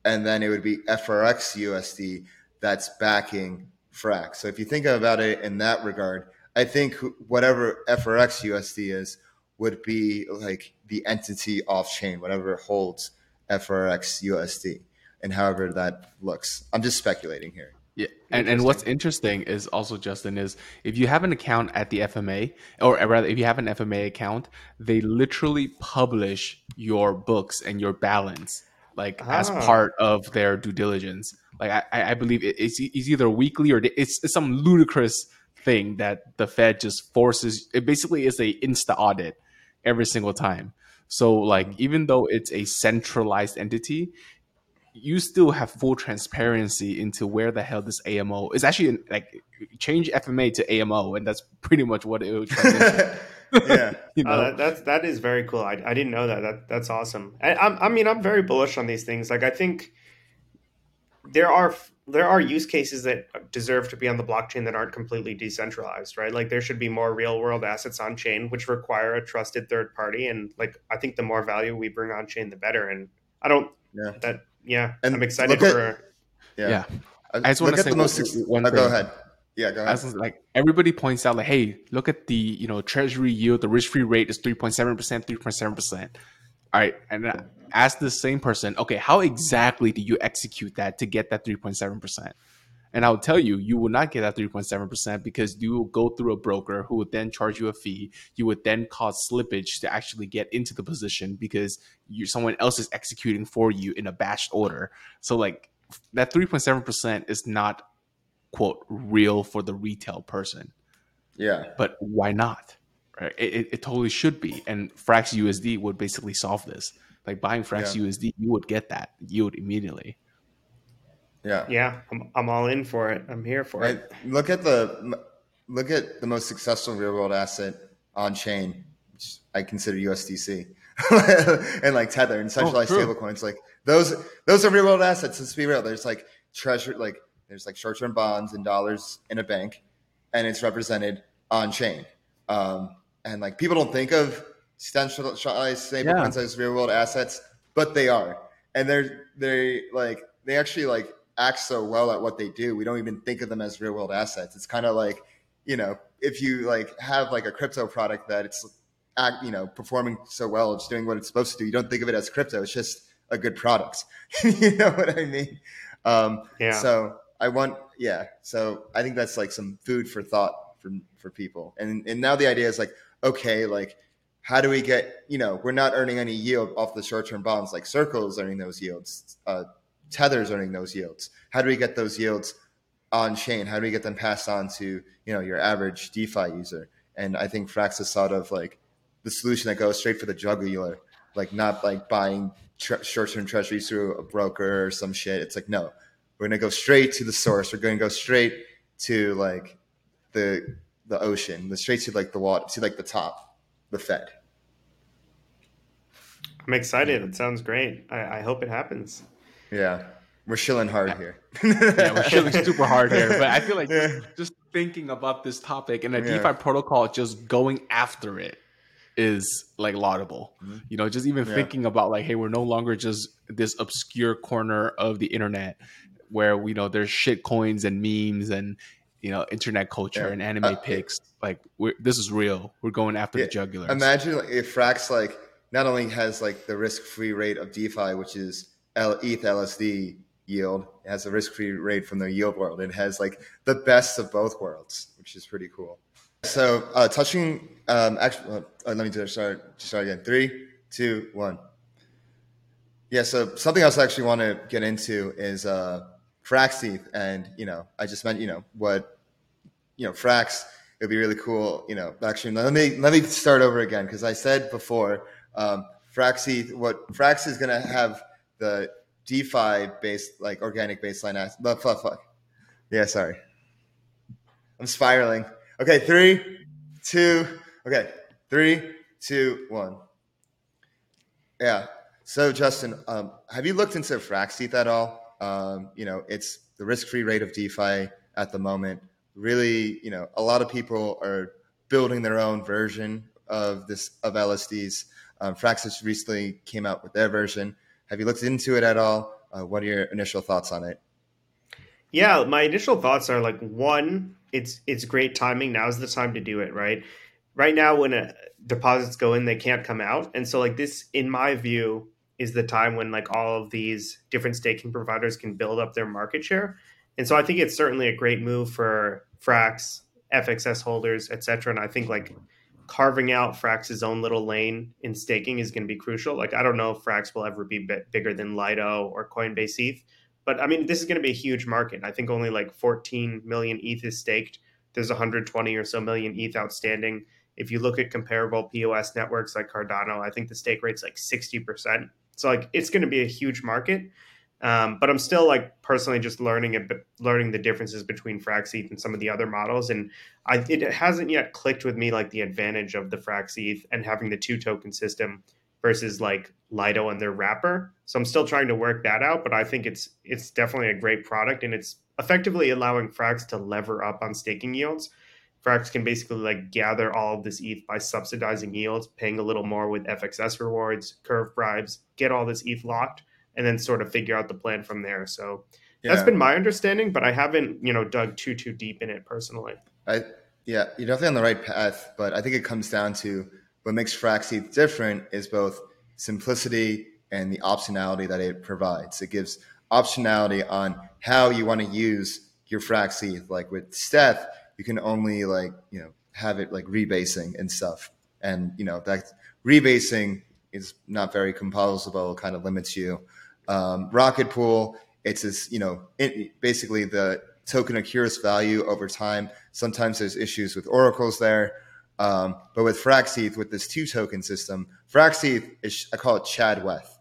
and then it would be FRX USD that's backing Frax. So if you think about it in that regard, I think whatever FRX USD is would be like the entity off chain, whatever holds FRX USD, and however that looks. I'm just speculating here. Yeah, and and what's interesting is also Justin is if you have an account at the FMA, or rather if you have an FMA account, they literally publish your books and your balance like as Ah. part of their due diligence. Like I, I I believe it's, it's either weekly or it's, it's some ludicrous thing that the Fed just forces. It basically is a insta audit every single time. So like mm-hmm. even though it's a centralized entity, you still have full transparency into where the hell this AMO is actually like change FMA to AMO, and that's pretty much what it would yeah, you Oh, know, that, that's that is very cool. I, I didn't know that. That that's awesome. I, I'm, I mean, I'm very bullish on these things. Like, I think there are there are use cases that deserve to be on the blockchain that aren't completely decentralized, right? Like, there should be more real world assets on chain, which require a trusted third party. And like, I think the more value we bring on chain, the better. And I don't yeah, that yeah. And I'm excited at- for. yeah. yeah. I, I just wanna look at say the most. one- suc- one oh, go ahead. Yeah, go ahead. As like everybody points out, like, hey, look at the you know treasury yield, the risk free rate is three point seven percent, three point seven percent. All right, and uh, ask the same person, okay, how exactly do you execute that to get that three point seven percent? And I will tell you, you will not get that 3.7% because you will go through a broker who would then charge you a fee. You would then cause slippage to actually get into the position because you someone else is executing for you in a batched order. So like that 3.7% is not quote real for the retail person. yeah, But why not? Right? It, it, it totally should be. And Frax USD would basically solve this. Like buying Frax Yeah. USD, you would get that yield immediately. yeah. Yeah, I'm, I'm all in for it. I'm here for Right. it. Look at the look at the most successful real world asset on chain. which I consider USDC and like Tether and centralized true. stablecoins. Like those those are real world assets. Let's be real. There's like treasure like there's like short term bonds and dollars in a bank, and it's represented on chain. Um, and like people don't think of centralized stablecoins as real world assets, but they are. And they're they like they actually like act so well at what they do. We don't even think of them as real world assets. It's kind of like you know if you like have like a crypto product that it's act you know performing so well, it's doing what it's supposed to do. You don't think of it as crypto. It's just a good product. you know what I mean? Um, Yeah. So I want, yeah. So I think that's like some food for thought for for people. And and now the idea is like, okay, like how do we get? You know, we're not earning any yield off the short term bonds. Like Circle is earning those yields. Uh, Tether's earning those yields. How do we get those yields on chain? How do we get them passed on to you know your average DeFi user? And I think Frax is sort of like the solution that goes straight for the jugular, like not like buying tre- short-term treasuries through a broker or some shit. It's like no, we're gonna go straight to the source. We're gonna go straight to like the the ocean, the straight to like the water, to like the top, the Fed. I'm excited. It sounds great. I, I hope it happens. Yeah, we're shilling hard here. yeah, we're shilling super hard here. But I feel like Yeah. just thinking about this topic and a Yeah. DeFi protocol just going after it is like laudable. Mm-hmm. You know, just even Yeah. thinking about like, hey, we're no longer just this obscure corner of the internet where we know there's shit coins and memes and you know internet culture yeah. and anime uh, picks. Like this is real. We're going after yeah, the jugular. Imagine like, if Frax like not only has like the risk free rate of DeFi, which is L- ETH LSD yield, it has a risk free rate from the yield world. It has like the best of both worlds, which is pretty cool. So uh, touching, um, actually, uh, let me start. Start again. Three, two, one. Yeah. So something else I actually want to get into is uh, Frax ETH, and you know, I just meant you know what, you know, Frax. It'd be really cool. You know, actually, let me let me start over again because I said before, um, Frax What Frax is going to have the DeFi based, like organic baseline. But fuck. Yeah, sorry. I'm spiraling. Okay, three, two. Okay, three, two, one. Yeah. So, Justin, um, have you looked into Frax ETH at all? Um, you know, it's the risk-free rate of DeFi at the moment. Really, you know, a lot of people are building their own version of this of LSDs. Um, Fraxis recently came out with their version. Have you looked into it at all? Uh, what are your initial thoughts on it? Yeah, my initial thoughts are like one, it's it's great timing. Now's the time to do it, right? Right now, when a, deposits go in, they can't come out, and so like this, in my view, is the time when like all of these different staking providers can build up their market share. And so I think it's certainly a great move for Frax, FXS holders, etc. And I think like carving out Frax's own little lane in staking is going to be crucial. Like, I don't know if Frax will ever be bigger than Lido or Coinbase ETH, but I mean, this is going to be a huge market. I think only like 14 million ETH is staked. There's 120 or so million ETH outstanding. If you look at comparable POS networks like Cardano, I think the stake rate's like 60%. So like it's going to be a huge market. Um, but I'm still like personally just learning it, learning the differences between Frax ETH and some of the other models, and I, it hasn't yet clicked with me like the advantage of the Frax ETH and having the two token system versus like Lido and their wrapper. So I'm still trying to work that out, but I think it's it's definitely a great product, and it's effectively allowing Frax to lever up on staking yields. Frax can basically like gather all of this ETH by subsidizing yields, paying a little more with FXS rewards, curve bribes, get all this ETH locked and then sort of figure out the plan from there. So yeah. that's been my understanding, but I haven't, you know, dug too too deep in it personally. I yeah, you're definitely on the right path, but I think it comes down to what makes Frax different is both simplicity and the optionality that it provides. It gives optionality on how you want to use your Frax Like with stETH, you can only like, you know, have it like rebasing and stuff. And, you know, that rebasing is not very composable, kind of limits you. Um, Rocket Pool, it's this, you know, it, basically the token accrues value over time. Sometimes there's issues with oracles there. Um, but with Frax with this two token system, Frax is, I call it Chad Weth.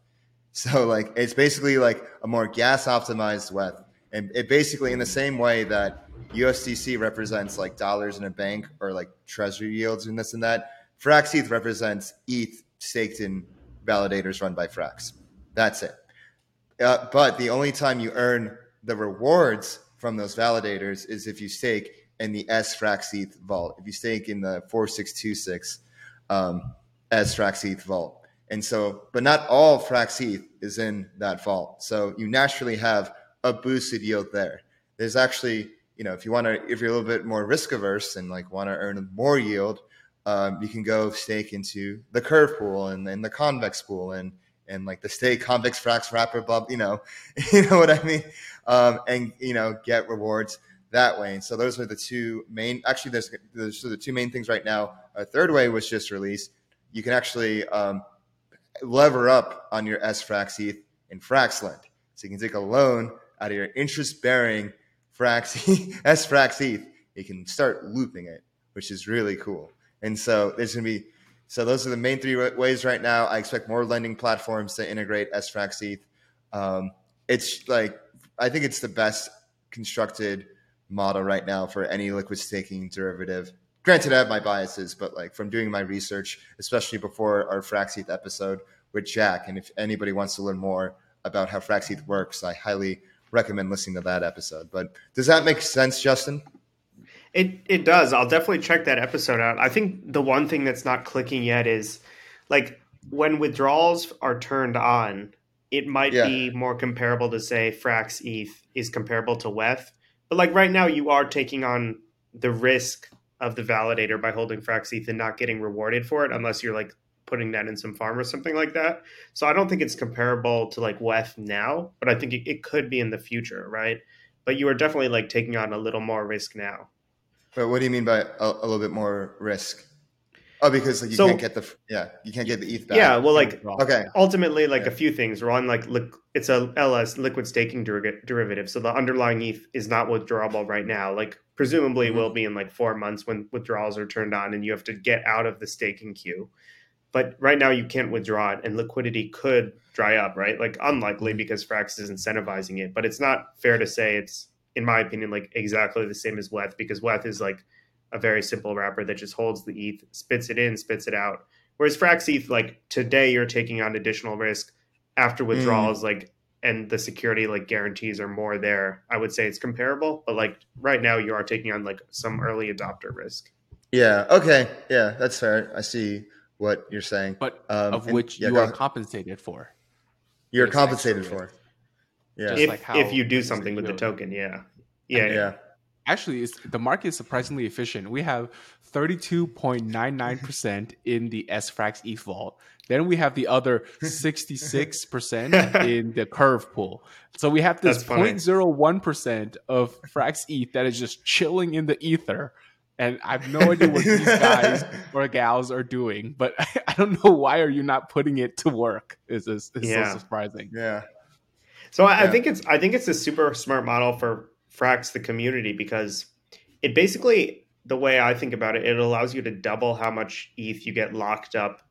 So like, it's basically like a more gas optimized Weth. And it basically in the same way that USDC represents like dollars in a bank or like treasury yields and this and that, Frax represents ETH staked in validators run by Frax. That's it. Uh, but the only time you earn the rewards from those validators is if you stake in the S Frax ETH vault. If you stake in the 4626 um, S Frax ETH vault. And so, but not all Frax ETH is in that vault. So you naturally have a boosted yield there. There's actually, you know, if you want to, if you're a little bit more risk averse and like want to earn more yield, um, you can go stake into the curve pool and then the convex pool and and like the stake convex frax wrapper bub you know you know what i mean? Um, and you know get rewards that way. And so those are the two main actually there's there's the two main things right now. A third way was just released you can actually um, lever up on your s eth in Fraxlend so you can take a loan out of your interest bearing frax s frax eth you can start looping it which is really cool. And so there's going to be, so those are the main three ways right now. I expect more lending platforms to integrate SFrax ETH. Um, it's like, I think it's the best constructed model right now for any liquid staking derivative. Granted, I have my biases, but like from doing my research, especially before our Frax ETH episode with Jack, and if anybody wants to learn more about how Frax ETH works, I highly recommend listening to that episode. But does that make sense, Justin? It it does. I'll definitely check that episode out. I think the one thing that's not clicking yet is like when withdrawals are turned on, it might yeah. be more comparable to say Frax ETH is comparable to Weth. but like right now, you are taking on the risk of the validator by holding Frax ETH and not getting rewarded for it unless you're like putting that in some farm or something like that. So I don't think it's comparable to like WETH now, but I think it, it could be in the future, right? But you are definitely like taking on a little more risk now. But what do you mean by a, a little bit more risk? Oh, because like you So- can't get the yeah, you can't get the ETH back. Yeah, well, like okay, ultimately like Yeah. a few things one like li- it's a ls liquid staking deri- derivative so the underlying eth is not withdrawable right now like presumably Mhm. will be in like four months when withdrawals are turned on and you have to get out of the staking queue but right now you can't withdraw it and liquidity could dry up right like unlikely because frax is incentivizing it but it's not fair to say it's in my opinion like exactly the same as weth because weth is like a very simple wrapper that just holds the eth spits it in spits it out Whereas Frax ETH, like today, you're taking on additional risk after withdrawals, like and the security like guarantees are more there. I would say it's comparable, but like right now, you are taking on like some early adopter risk. yeah, okay, yeah, that's fair. I see what you're saying. but Um, of and- which yeah, you are ahead. compensated for. You're it's extra compensated risk. for. Yeah, if like how if you do something with the token, yeah, yeah, yeah. yeah. Actually, it's, the market is surprisingly efficient. We have 32.99% in the SFrax ETH vault. Then we have the other 66% in the curve pool. So we have this That's 0.01% of Frax ETH that is just chilling in the ether. And I have no idea what these guys or gals are doing, but I don't know why are you not putting it to work? Is is is Yeah. so surprising. Yeah. So I, I think it's I think it's a super smart model for Frax the community because it basically the way I think about it, it allows you to double how much ETH you get locked up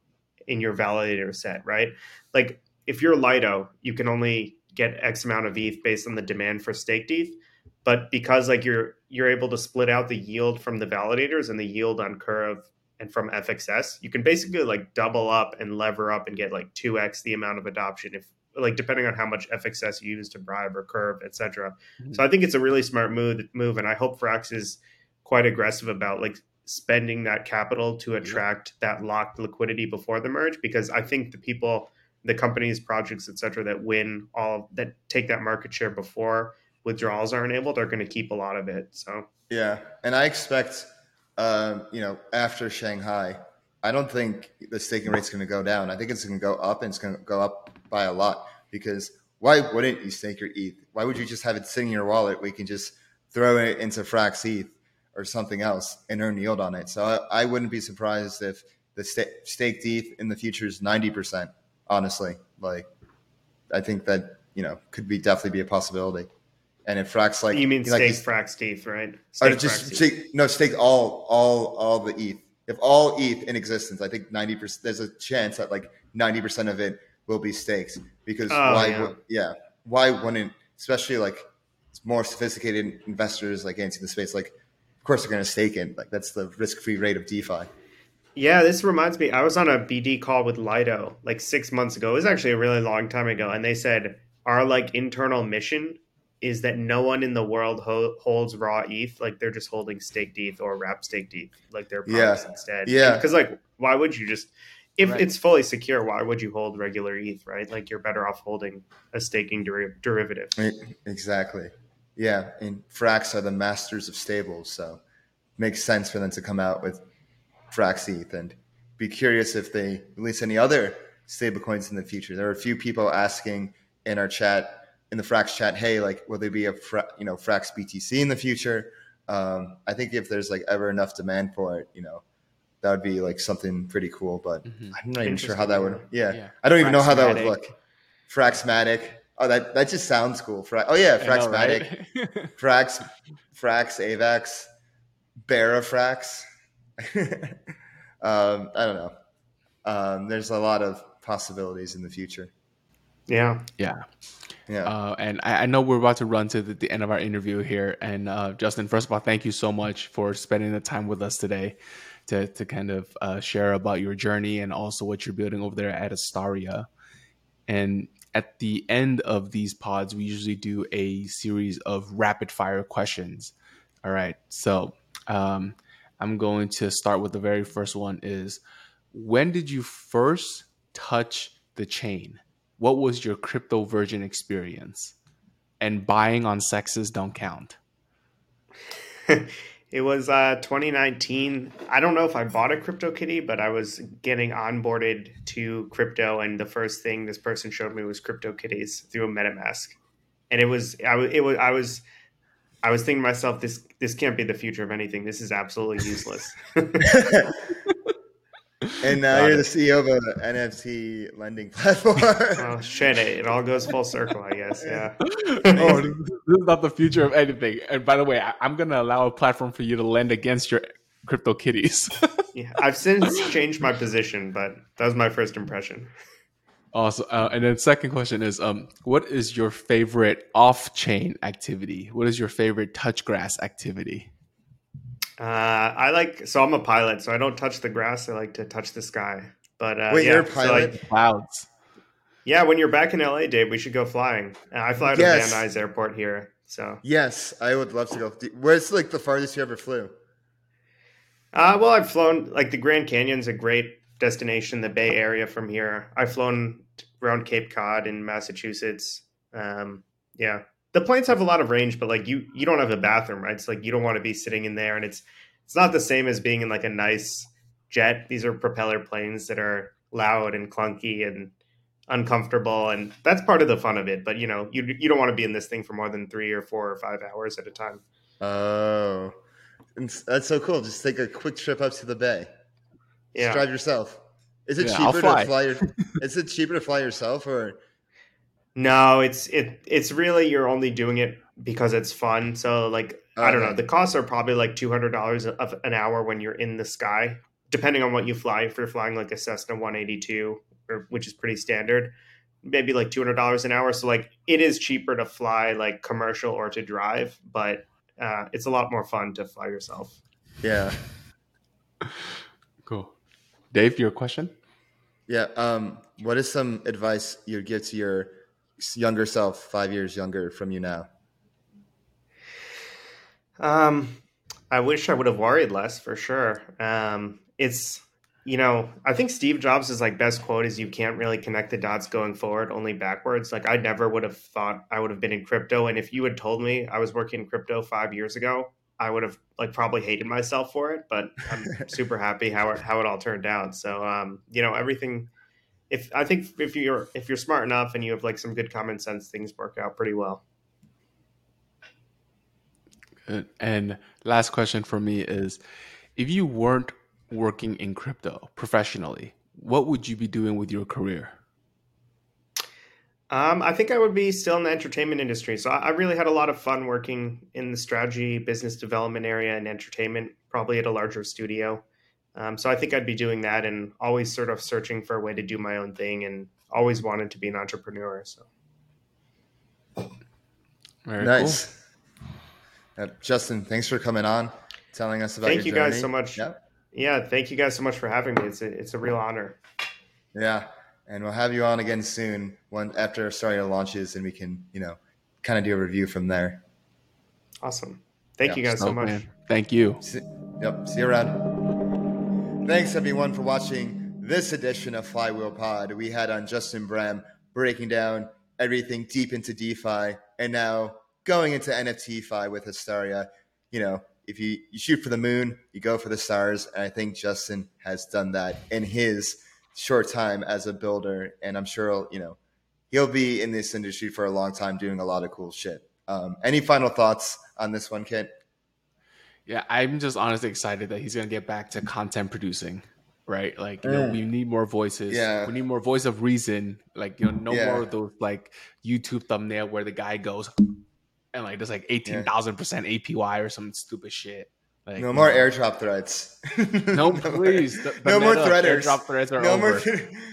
in your validator set, right? Like if you're Lido, you can only get X amount of ETH based on the demand for staked ETH. But because like you're you're able to split out the yield from the validators and the yield on Curve and from FXS, you can basically like double up and lever up and get like two X the amount of adoption if like depending on how much FXS you use to bribe or curve, etc. Mhm. So I think it's a really smart move. Move, and I hope Frax is quite aggressive about like spending that capital to attract that locked liquidity before the merge, because I think the people, the companies, projects, etc., that win all that take that market share before withdrawals are enabled are going to keep a lot of it. So Yeah, and I expect, um, you know, after Shanghai, I don't think the staking rate's going to go down. I think it's going to go up, and it's going to go up by a lot. Because why wouldn't you stake your ETH? Why would you just have it sitting in your wallet where you can just throw it into Frax ETH or something else and earn yield on it? So I, I wouldn't be surprised if the sta- staked ETH in the future is ninety percent. Honestly, like I think that you know could be definitely be a possibility. And if Frax like you mean stake he's- Frax ETH, right? or just stake, no stake all all all the ETH. If all ETH in existence, I think ninety percent. There's a chance that like ninety percent of it will be staked because Oh, why? yeah. yeah, why wouldn't? Especially like more sophisticated investors like into the space, like of course they're going to stake in. Like that's the risk-free rate of DeFi. Yeah, this reminds me. I was on a BD call with Lido like six months ago. It was actually a really long time ago, and they said our like internal mission is that no one in the world ho- holds raw ETH. Like they're just holding staked ETH or wrap staked ETH, like they're Yeah. instead. Yeah. because like why would you just if Right. it's fully secure? Why would you hold regular ETH? Right, like you're better off holding a staking deri- derivative. Exactly. Yeah, and Frax are the masters of stables, so makes sense for them to come out with Frax ETH and be curious if they release any other stablecoins in the future. There are a few people asking in our chat, in the Frax chat, hey, like, will there be a Fra- you know Frax BTC in the future? Um, I think if there's like ever enough demand for it, you know, that would be like something pretty cool. But Mhm. I'm not even sure how that would. Yeah, Yeah. I don't even know how that would look. Fraxmatic. Oh, that that just sounds cool. Fra- oh yeah, I know, Fraxmatic. right? Frax, Frax, Avax, Barafrax. um, I don't know. Um, there's a lot of possibilities in the future. Yeah, yeah. Yeah. Uh, and I, I know we're about to run to the, the end of our interview here. And uh, Justin, first of all, thank you so much for spending the time with us today to, to kind of uh, share about your journey and also what you're building over there at Astaria. And at the end of these pods, we usually do a series of rapid fire questions. All right. So um, I'm going to start with the very first one is when did you first touch the chain? What was your crypto virgin experience? And buying on CEXes don't count. it was uh, 2019. I don't know if I bought a CryptoKitty, but I was getting onboarded to crypto, and the first thing this person showed me was CryptoKitties through a MetaMask, and it was I was it was I was I was thinking to myself, this this can't be the future of anything. This is absolutely useless. and now Got you're it. the CEO of an NFT lending platform. oh shit! It, it all goes full circle, I guess. Yeah. oh, this is not the future of anything. And by the way, I, am going to allow a platform for you to lend against your crypto kitties. yeah, I've since changed my position, but that was my first impression. Awesome. Uh, and then second question is, um, what is your favorite off-chain activity? What is your favorite touch grass activity? Uh, I like so I'm a pilot, so I don't touch the grass. I like to touch the sky. But uh, wait, yeah, you're a pilot? So like, Clouds. Yeah, when you're back in LA, Dave, we should go flying. Uh, I fly to yes. Van Nuys Airport here. So yes, I would love to go. Where's like the farthest you ever flew? Uh, well, I've flown like the Grand Canyon's a great destination, the Bay Area from here. I've flown around Cape Cod in Massachusetts. Um, yeah, the planes have a lot of range, but like you, you don't have a bathroom, right? It's like you don't want to be sitting in there, and it's it's not the same as being in like a nice jet. These are propeller planes that are loud and clunky and uncomfortable, and that's part of the fun of it. But you know, you you don't want to be in this thing for more than three or four or five hours at a time. Oh, that's so cool! Just take a quick trip up to the bay. Yeah, Just drive yourself. Is it yeah, cheaper to fly? Your, is it cheaper to fly yourself or? No, it's it it's really you're only doing it because it's fun. So like I don't know, the costs are probably like two hundred dollars of an hour when you're in the sky, depending on what you fly. If you're flying like a Cessna 182, or, which is pretty standard, maybe like two hundred dollars an hour. So like it is cheaper to fly like commercial or to drive, but uh, it's a lot more fun to fly yourself. Yeah. Cool. Dave, your question? Yeah. Um, what is some advice you'd give to your younger self, five years younger from you now? Um, I wish I would have worried less for sure. Um, it's, you know, I think Steve Jobs' is like best quote is you can't really connect the dots going forward, only backwards. Like I never would have thought I would have been in crypto. And if you had told me I was working in crypto five years ago, I would have like probably hated myself for it, but I'm super happy how it, how it all turned out. So, um, you know, everything, if I think if you're if you're smart enough and you have like some good common sense, things work out pretty well. Good. And last question for me is, if you weren't working in crypto professionally, what would you be doing with your career? Um, I think I would be still in the entertainment industry. So I really had a lot of fun working in the strategy, business development area, and entertainment, probably at a larger studio. Um, so I think I'd be doing that and always sort of searching for a way to do my own thing and always wanted to be an entrepreneur. So Very nice. Cool. Uh, Justin, thanks for coming on, telling us about. Thank you journey. guys so much. Yep. Yeah, thank you guys so much for having me. It's a, it's a real honor. Yeah, and we'll have you on again soon, when Astaria launches, and we can you know kind of do a review from there. Awesome. Thank you guys so much. Man. Thank you. See, yep. See you around. Thanks everyone for watching this edition of Flywheel Pod. We had on Justin Bram breaking down everything deep into DeFi and now going into NFT fi with Astaria. You know, if you, you shoot for the moon, you go for the stars. And I think Justin has done that in his short time as a builder. And I'm sure, you know, he'll be in this industry for a long time doing a lot of cool shit. Um, any final thoughts on this one, Kiet? Yeah, I'm just honestly excited that he's gonna get back to content producing, right? Like, you know, mm. we need more voices. Yeah, we need more voice of reason. Like, you know, no yeah. more of those like YouTube thumbnail where the guy goes and like there's like eighteen thousand percent APY or some stupid shit. Like, no more airdrop threads. no, please. The, the no more threaders. Airdrop threads are no over.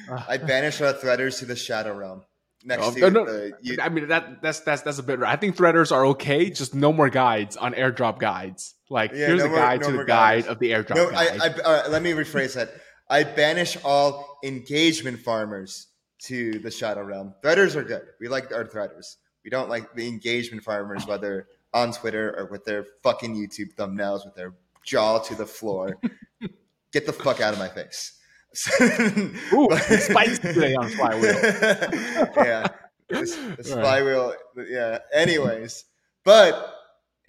More. I banish our threaders to the shadow realm next no, the, you, I mean that that's that's that's a bit. I think threaders are okay. Just no more guides on airdrop guides. Like yeah, here's no a guide more, to the guide of the airdrop. No, guide. I, I, let me rephrase that. I banish all engagement farmers to the shadow realm. Threaders are good. We like our threaders. We don't like the engagement farmers, whether on Twitter or with their fucking YouTube thumbnails with their jaw to the floor. Get the fuck out of my face. Ooh, spikes today on flywheel. yeah, this, this right. flywheel. Yeah. Anyways, but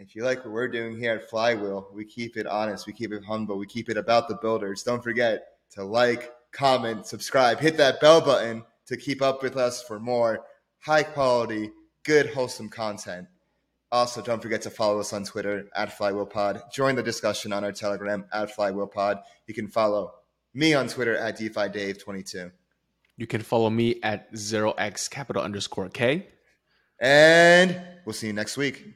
If you like what we're doing here at Flywheel, we keep it honest, we keep it humble, we keep it about the builders. Don't forget to like, comment, subscribe, hit that bell button to keep up with us for more high quality, good, wholesome content. Also, don't forget to follow us on Twitter at FlywheelPod. Join the discussion on our Telegram at FlywheelPod. You can follow me on Twitter at DeFiDave22. You can follow me at 0x kapital underscore K. And we'll see you next week.